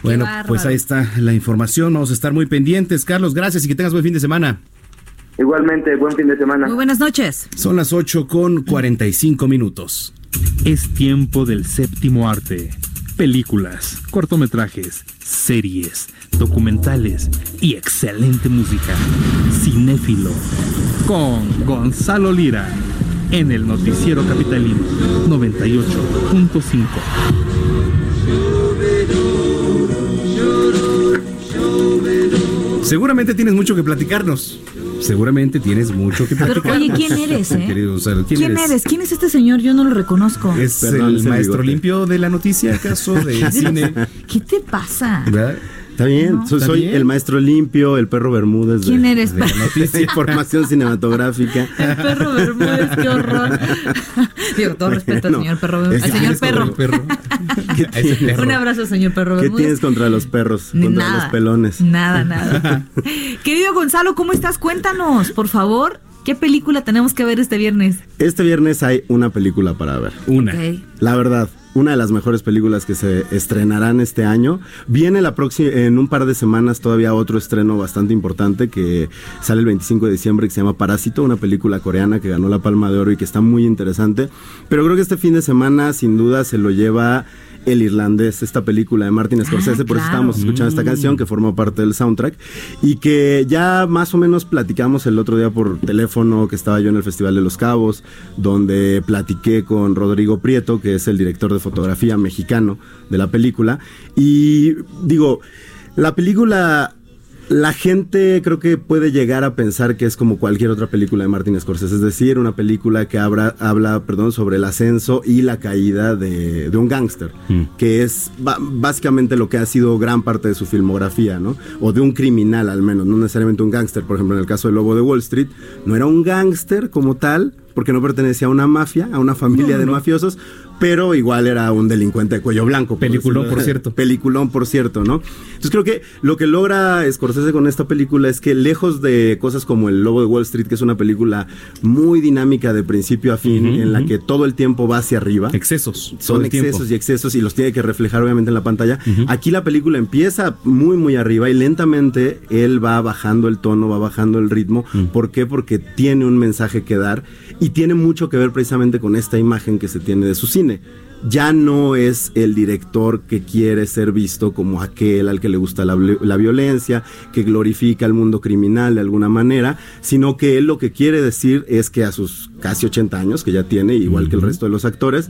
Bueno, pues ahí está la información. Vamos a estar muy pendientes. Carlos, gracias y que tengas buen fin de semana. Igualmente, buen fin de semana. Muy buenas noches. Son las 8 con 45 minutos. Es tiempo del séptimo arte. Películas, cortometrajes, series, documentales y excelente música. Cinéfilo. Con Gonzalo Lira. En el Noticiero Capitalino 98.5. Seguramente tienes mucho que platicarnos. Seguramente tienes mucho que Pero platicar. oye, ¿quién eres, eh? Querido Gonzalo, ¿quién, ¿Quién eres? eres? ¿Quién es este señor? Yo no lo reconozco. ¿Es Perdón, el es el maestro bigote. limpio de la noticia, acaso, de cine? ¿Qué te pasa? ¿Verdad? Está bien, No. soy, ¿Está soy bien? el maestro limpio, el perro Bermúdez. de- ¿Quién eres? De noticia, información cinematográfica. El perro Bermúdez, qué horror. Digo, todo respeto al señor perro Bermúdez. Al señor perro. Un abrazo, señor perro ¿Qué Bermúdez. tienes contra los perros? Contra nada. los pelones. Nada, nada. Querido Gonzalo, ¿cómo estás? Cuéntanos, por favor, ¿qué película tenemos que ver este viernes? Este viernes hay una película para ver. Una. La verdad, una de las mejores películas que se estrenarán este año. Viene la próxima, en un par de semanas todavía otro estreno bastante importante que sale el 25 de diciembre que se llama Parásito, una película coreana que ganó la Palma de Oro y que está muy interesante. Pero creo que este fin de semana sin duda se lo lleva El Irlandés, esta película de Martin Scorsese, por eso estábamos escuchando esta canción que forma parte del soundtrack y que ya más o menos platicamos el otro día por teléfono que estaba yo en el Festival de los Cabos, donde platiqué con Rodrigo Prieto, que es el director de fotografía mexicano de la película. Y digo, la película la gente creo que puede llegar a pensar que es como cualquier otra película de Martin Scorsese, es decir, una película que habla, habla perdón, sobre el ascenso y la caída de, de un gángster, que es básicamente lo que ha sido gran parte de su filmografía, ¿no? O de un criminal al menos, no necesariamente un gángster, por ejemplo, en el caso del Lobo de Wall Street, no era un gángster como tal, porque no pertenecía a una mafia, a una familia de mafiosos, pero igual era un delincuente de cuello blanco. por Peliculón, decirlo- por cierto. Peliculón, por cierto, ¿no? Entonces creo que lo que logra Scorsese con esta película es que lejos de cosas como El Lobo de Wall Street, que es una película muy dinámica de principio a fin, en la que todo el tiempo va hacia arriba. Excesos. Son tiempo. excesos y excesos y los tiene que reflejar obviamente en la pantalla. Aquí la película empieza muy muy arriba y lentamente él va bajando el tono, va bajando el ritmo. Mm. ¿Por qué? Porque tiene un mensaje que dar y tiene mucho que ver precisamente con esta imagen que se tiene de su cine. Ya no es el director que quiere ser visto como aquel al que le gusta la, violencia, la violencia, que glorifica el mundo criminal de alguna manera, sino que él lo que quiere decir es que a sus casi 80 años, que ya tiene, igual que el resto de los actores,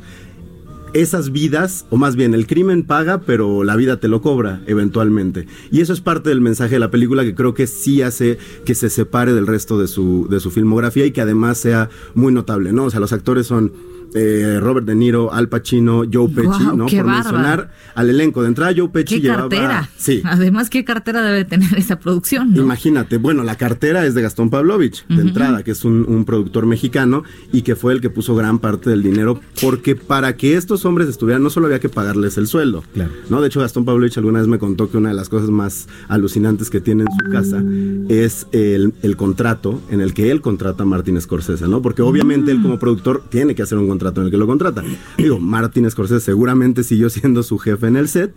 esas vidas, o más bien el crimen paga, pero la vida te lo cobra eventualmente. Y eso es parte del mensaje de la película que creo que sí hace que se separe del resto de su, de su filmografía y que además sea muy notable, ¿no? O sea, los actores son eh, Robert De Niro, Al Pacino, Joe Pesci, ¿no? qué Por mencionar al elenco. De entrada, Joe Pesci ¿Qué llevaba... cartera? Sí. Además, ¿qué cartera debe tener esa producción? no? Imagínate, bueno, la cartera es de Gastón Pavlovich, de entrada, que es un, un productor mexicano y que fue el que puso gran parte del dinero, porque para que estos hombres estuvieran, no solo había que pagarles el sueldo. Claro. ¿no? De hecho, Gastón Pavlovich alguna vez me contó que una de las cosas más alucinantes que tiene en su casa es el, el contrato en el que él contrata a Martin Scorsese, ¿no? Porque obviamente él como productor tiene que hacer un contrato en el que lo contrata. Digo, Martin Scorsese seguramente siguió siendo su jefe en el set,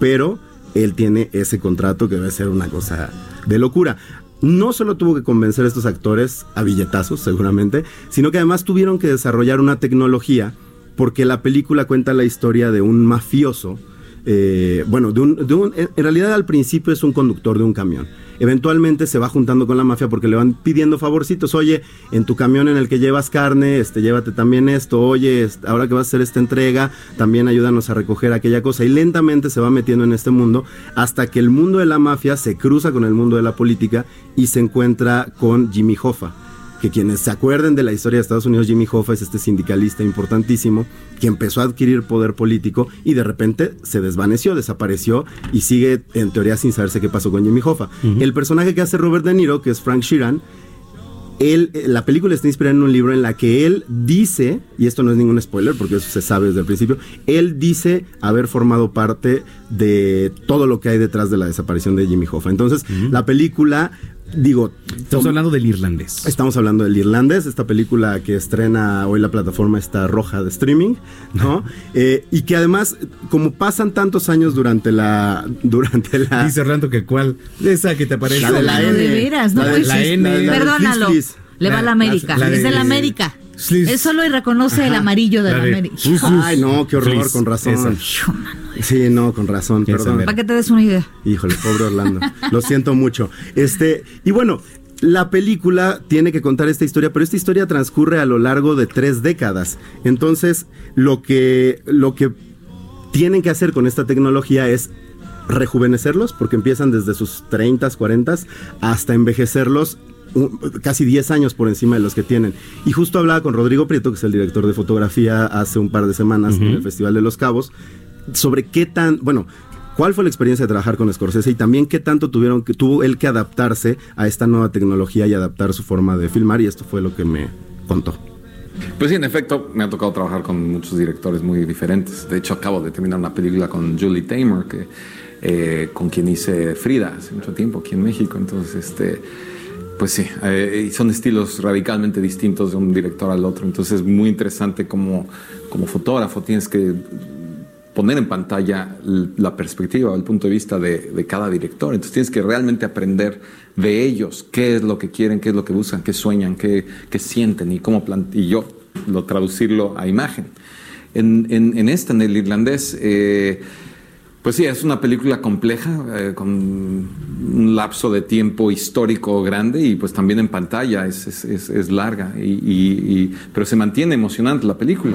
pero él tiene ese contrato que debe ser una cosa de locura. no solo tuvo que convencer a estos actores a billetazos, seguramente, sino que además tuvieron que desarrollar una tecnología porque la película cuenta la historia de un mafioso. Eh, bueno, de un, en realidad al principio es un conductor de un camión. Eventualmente se va juntando con la mafia porque le van pidiendo favorcitos. Oye, en tu camión en el que llevas carne, este, llévate también esto. Oye, ahora que vas a hacer esta entrega, también ayúdanos a recoger aquella cosa. Y lentamente se va metiendo en este mundo hasta que el mundo de la mafia se cruza con el mundo de la política y se encuentra con Jimmy Hoffa que quienes se acuerden de la historia de Estados Unidos, Jimmy Hoffa es este sindicalista importantísimo que empezó a adquirir poder político y de repente se desvaneció, desapareció y sigue en teoría sin saberse qué pasó con Jimmy Hoffa. El personaje que hace Robert De Niro, que es Frank Sheeran, él, eh, la película está inspirada en un libro en la que él dice, y esto no es ningún spoiler porque eso se sabe desde el principio, él dice haber formado parte de todo lo que hay detrás de la desaparición de Jimmy Hoffa. Entonces, la película, digo... Estamos hablando del irlandés. Estamos hablando del irlandés, esta película que estrena hoy la plataforma está roja de streaming, ¿no? Eh, y que además, como pasan tantos años durante la... Durante la Dice Ranto que cuál. Esa que te aparece. La de la de N. veras, no La de puedes- la N. la de Perdónalo. Le va a la América. es de la América. Él solo y reconoce el amarillo de la, de- América. Ay, no, qué horror, con razón. esa. Sí, no, con razón, perdón. Para que te des una idea. Híjole, pobre Orlando. Lo siento mucho. Este, y bueno, la película tiene que contar esta historia, pero esta historia transcurre a lo largo de tres décadas. Entonces, lo que, lo que tienen que hacer con esta tecnología es rejuvenecerlos, porque empiezan desde sus 30, 40 hasta envejecerlos un- casi 10 años por encima de los que tienen. Y justo hablaba con Rodrigo Prieto, que es el director de fotografía, hace un par de semanas en el Festival de los Cabos, sobre qué tan, bueno, cuál fue la experiencia de trabajar con Scorsese y también qué tanto tuvieron que tuvo él que adaptarse a esta nueva tecnología y adaptar su forma de filmar y esto fue lo que me contó. Pues sí, en efecto, me ha tocado trabajar con muchos directores muy diferentes. De hecho, acabo de terminar una película con Julie Taymor, que, eh, con quien hice Frida hace mucho tiempo aquí en México. Entonces, este, pues sí, eh, son estilos radicalmente distintos de un director al otro. Entonces, es muy interesante como, como fotógrafo tienes que poner en pantalla la perspectiva, el punto de vista de, de cada director. Entonces tienes que realmente aprender de ellos qué es lo que quieren, qué es lo que buscan, qué sueñan, qué, qué sienten y cómo y yo lo traducirlo a imagen. En, en, en esta, en el irlandés, eh, pues sí, es una película compleja, eh, con un lapso de tiempo histórico grande y pues también en pantalla es, es, es- es larga, y, y- y- pero se mantiene emocionante la película.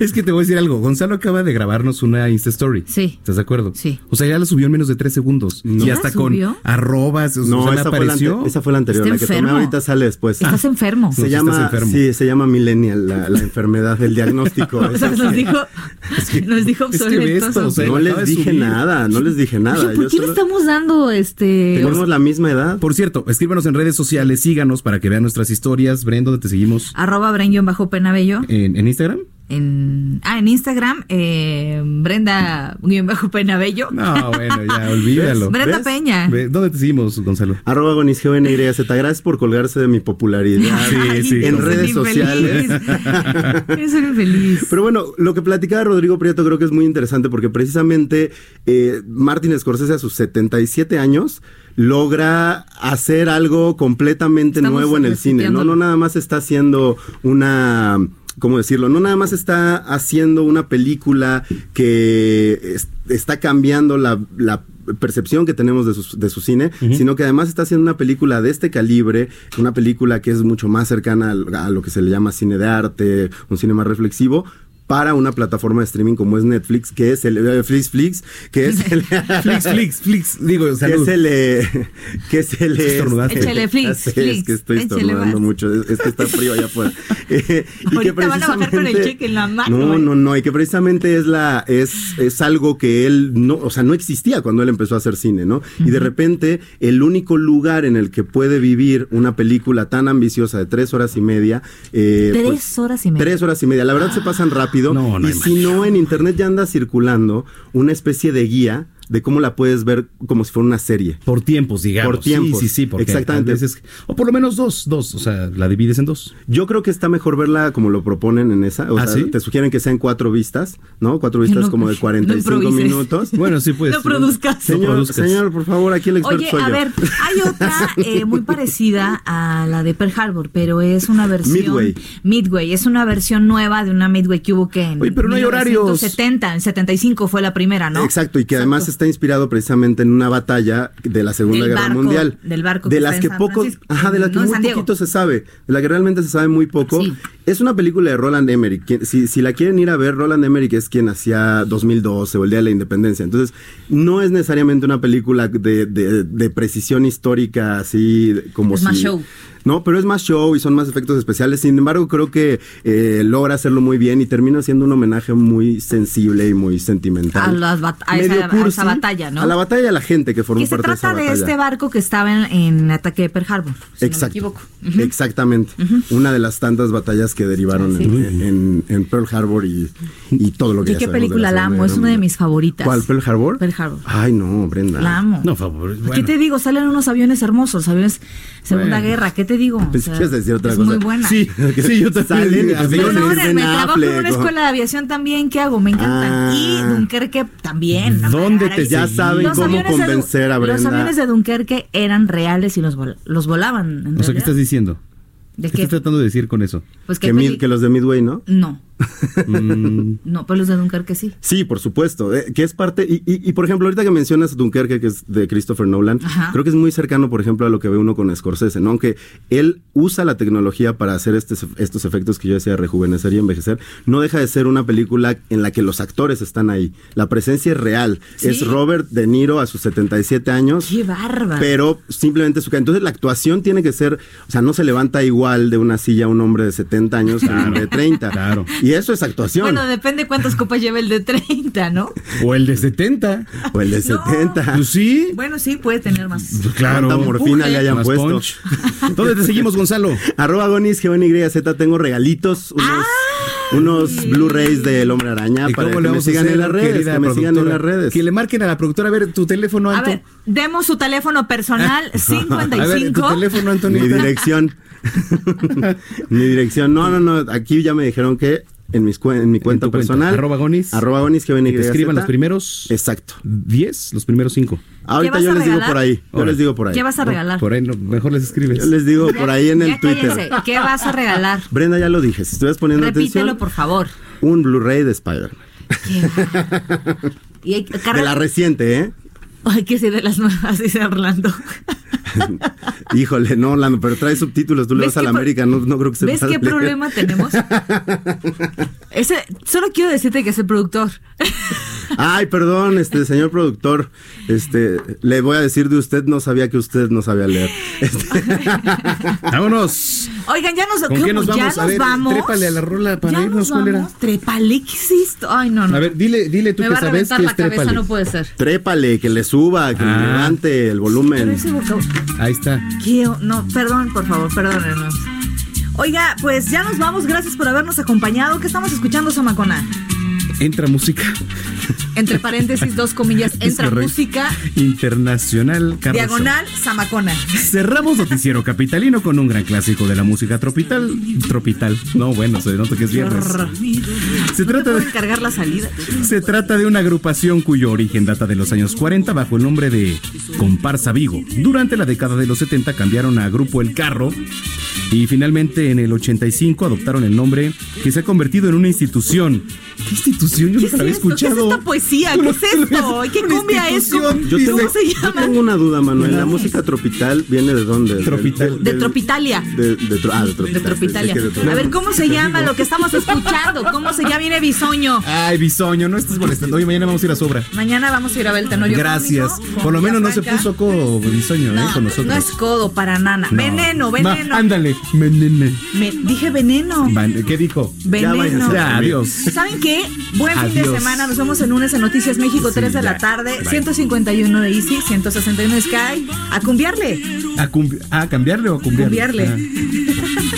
Es que te voy a decir algo. Gonzalo acaba de grabarnos una Insta Story. Sí. ¿Estás de acuerdo? Sí. O sea, ya la subió en menos de tres segundos. Y ¿Ya hasta la subió? con arrobas. o No, sea, esa fue, la apareció. esa fue la anterior, Está la que tomé enfermo. ahorita sale después. Estás enfermo. Se No, llama, estás enfermo. sí, se llama millennial, la, la enfermedad, el diagnóstico. O sea, Es nos que- dijo, nos dijo es que ve obsoletos. esto, o sea, no les dije subir. nada, no les dije nada. Oye, ¿por Yo qué le estamos dando este Tenemos la misma edad. Por cierto, escríbanos en redes sociales, síganos para que vean nuestras historias. Bren, ¿dónde te seguimos? arroba bren bajo penabello ¿En, en Instagram? En ah en Instagram eh, Brenda bajo penabello No, bueno, ya, olvídalo. Brenda ¿Ves? Peña ¿Dónde te seguimos, Gonzalo? Arroba GonisGNYZ. Gracias por colgarse de mi popularidad Sí, sí. en redes infeliz. sociales. Eres un infeliz. Pero bueno, lo que platicaba Rodrigo Prieto creo que es muy interesante porque precisamente eh, Martin Scorsese a sus 77 años logra hacer algo completamente Estamos nuevo en el cine. No, no nada más está haciendo una... ¿Cómo decirlo? No nada más está haciendo una película que es- está cambiando la, la percepción que tenemos de su, de su cine, sino que además está haciendo una película de este calibre, una película que es mucho más cercana al- a, lo que se le llama cine de arte, un cine más reflexivo para una plataforma de streaming como es Netflix, que es el eh, Flix Flix, que es el Flix, Flix, Flix. Digo, que salud. es el eh, que es el eh, Estornudaste. Échale Flix, es que estoy estornudando mucho, es, es que está frío allá afuera. Eh, y que Ahorita van a bajar con el cheque en la mano. no, eh. no, no, y que precisamente es la es es algo que él no, o sea, no existía cuando él empezó a hacer cine, ¿no? Y de repente el único lugar en el que puede vivir una película tan ambiciosa de tres horas y media, eh, Tres pues, horas y media. Tres horas y media. La verdad se pasan rápido. No, no y si no, en internet ya anda circulando una especie de guía de cómo la puedes ver como si fuera una serie. Por tiempos, digamos. Por tiempos. Sí, sí, sí. Porque Exactamente. a veces- o por lo menos dos, dos. O sea, la divides en dos. Yo creo que está mejor verla como lo proponen en esa. O ¿Ah, sea, sí? te sugieren que sean cuatro vistas, ¿no? Cuatro vistas No, como de 45 improvises. minutos. Bueno, sí, pues. No produzcas. Señor, señor, por favor, aquí el experto Oye, soy a yo. ver, hay otra eh, muy parecida a la de Pearl Harbor, pero es una versión. Midway. Midway, es una versión nueva de una Midway que hubo que en Oye, pero no hay horarios. 1970, en 75 fue la primera, ¿no? Exacto, y que además está inspirado precisamente en una batalla de la Segunda Del Guerra barco, Mundial. del barco de las que poco, ajá, de las que no muy poquito se sabe, de la que realmente se sabe muy poco. Es una película de Roland Emmerich. Quien- Si, si la quieren ir a ver, Roland Emmerich es quien hacía 2012 o el Día de la Independencia. Entonces, no es necesariamente una película de, de- de precisión histórica así como Es más si- show. No, pero es más show y son más efectos especiales. Sin embargo, creo que eh, logra hacerlo muy bien y termina siendo un homenaje muy sensible y muy sentimental. A, las bat- a esa, a esa batalla, ¿no? A la batalla de la gente que formó que se parte de esa trata de, batalla. este barco que estaba en, ataque de Pearl Harbor, si no me Exacto. equivoco. Exactamente. Una de las tantas batallas que derivaron Sí. en, en- en Pearl Harbor y, y todo lo que ¿Y ya qué película la amo? Es una de mis favoritas. ¿Cuál? ¿Pearl Harbor? Pearl Harbor. Ay, no, Brenda. La amo. No, favor. ¿Qué te digo? Salen unos aviones hermosos, aviones Segunda Bueno. Guerra. ¿Qué te digo? O Pues sea, decir otra es cosa. muy buena. Sí, sí, yo también. Salen y Así aviones es. Perdónenme, Ben trabajo en una escuela de aviación también. ¿Qué hago? Me encantan. Ah. Y Dunkerque también. ¿Dónde te. Ya saben Los cómo aviones de Du- convencer a Los Brenda. aviones de Dunkerque eran reales y los, vol- los volaban. en O sea, ¿qué estás diciendo? ¿De ¿Qué qué? estás tratando de decir con eso? Pues que Que, que los de Midway, ¿no? No, Mm, no, pero los de Dunkerque sí. Sí, por supuesto, eh, que es parte, y, y- y, por ejemplo, ahorita que mencionas Dunkerque, que es de Christopher Nolan, Ajá. creo que es muy cercano, por ejemplo, a lo que ve uno con Scorsese, ¿no? Aunque él usa la tecnología para hacer este- estos efectos que yo decía, rejuvenecer y envejecer, no deja de ser una película en la que los actores están ahí. La presencia es real. Sí. Es Robert De Niro a sus 77 años. Qué bárbaro. Pero simplemente su Entonces la actuación tiene que ser, o sea, no se levanta igual de una silla un hombre de 70 años que un hombre de 30. Claro. Y eso es actuación. Bueno, depende cuántas copas lleve el de 30, ¿no? O el de 70. o el de No. 70. Pues sí. Bueno, sí, puede tener más. Claro. Cuánta morfina le hayan Más puesto. punch. ¿Dónde te seguimos, Gonzalo? Arroba Gonis, G-O-N-Y-Z, tengo regalitos, unos, unos Blu-rays del Hombre Araña ¿Y para que me a sigan hacer, en las redes, que me sigan en las redes. Que le marquen a la productora. A ver, tu teléfono, A Anto. ver, demos su teléfono personal, A ver, tu 55. teléfono, Mi Antonio. dirección. Mi dirección. No, no, no. Aquí ya me dijeron que en, mis, cuen- en mi cuenta cuenta, personal. arroba Gonis. Arroba Gonis, que te escriban los primeros Exacto. 10, los primeros 5. Ahorita yo les digo por ahí. Yo les digo por ahí. ¿Qué vas a regalar? Por ahí no, mejor les escribes. Yo les digo por ahí en el Ya Twitter. cállense. ¿Qué vas a regalar? Brenda, ya lo dije. Si estuvieras poniendo Repítelo, atención, por favor. un Blu-ray de Spider-Man. Y hay, De la reciente, ¿eh? Ay, que sí, de las nuevas, dice Orlando. Híjole, no, Orlando, pero trae subtítulos. Tú le ¿Ves vas a la América, no, no creo que se ¿Ves qué problema tenemos? Ese, solo quiero decirte que es el productor. Ay, perdón, este señor productor, este, le voy a decir de usted, no sabía que usted no sabía leer. Este, Vámonos. Oigan, ya nos, ¿Con qué nos ya vamos? A nos ver, vamos. trépale a la rola para ya irnos, nos ¿cuál era? vamos. Trépale, ¿qué es esto? Ay, no, no. A ver, dile, dile tú Me que va a reventar que la es cabeza, trépale. no puede ser. trépale, que le suba, que le Ah. levante el Pero volumen. ese vocab- Ahí está. ¿Qué? No, perdón, por favor, perdónenos. Oiga, pues ya nos vamos. Gracias por habernos acompañado. ¿Qué estamos escuchando, Samacona? Entra música Entre paréntesis, dos comillas, entra música, internacional. Carlos diagonal, Samacona. Cerramos Noticiero Capitalino con un gran clásico de la música tropical. Tropital. No, bueno, se nota que es viernes. Se trata de. ¿Pueden cargar la salida? Se trata de una agrupación cuyo origen data de los años 40 bajo el nombre de Comparsa Vigo. Durante la década de los 70 cambiaron a Grupo El Carro y finalmente en el 85 adoptaron el nombre que se ha convertido en una institución. ¿Qué institución? Yo ¿Qué nunca es la había esto? ¿Qué es escuchado. esta poesía? ¿Qué es esto? ¿Qué cumbia es? ¿Cómo, Yo tengo, cómo se yo llama? tengo una duda, Manuel. ¿La música tropical viene de dónde? Tropital. del- De Tropitalia. de, ah, de De Tropital. Tropitalia. Pensé que de A ver, ¿cómo se llama lo que estamos escuchando? ¿Cómo se llama? Viene Bisoño. Ay, bisoño, no estés molestando. Hoy mañana vamos a ir a sobra. Mañana vamos a ir a ver el tenorio Gracias. Por lo menos no se puso codo bisoño, ¿eh? No, Con nosotros. no es codo para nana. No. Veneno, Ma- veneno. ándale, veneno. Me- dije veneno. ¿Qué dijo? Veneno. Ya, adiós. ¿Saben qué? Buen fin de semana. Nos vemos el lunes en Noticias México, 3 de la ya. tarde. Bye. 151 de Easy, 161 de Sky. A cumbiarle. ¿A, cumbi- a cambiarle o a cumbiarle? Cumbiarle. Ah.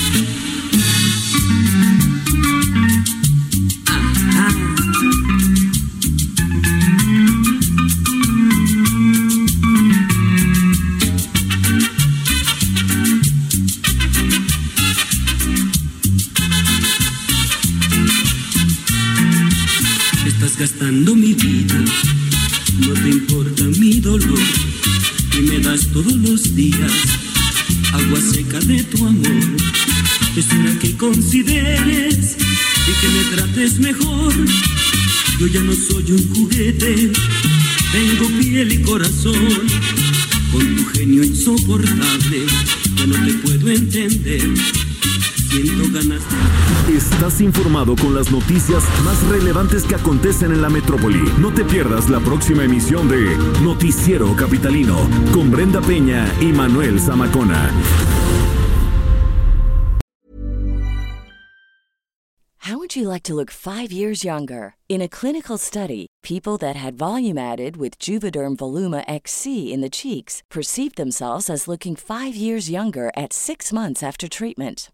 Desgastando mi vida. No te importa mi dolor y me das todos los días agua seca de tu amor. Es una que consideres y que me trates mejor. Yo ya no soy un juguete, tengo piel y corazón. Con tu genio insoportable, ya no te puedo entender. Siento ganas de... Estás informado con las noticias más relevantes que acontecen en la metrópoli. No te pierdas la próxima emisión de Noticiero Capitalino con Brenda Peña y Manuel Zamacona. How would you like to look five years younger? In a clinical study, people that had volume added with Juvederm Voluma XC in the cheeks perceived themselves as looking five years younger at six months after treatment.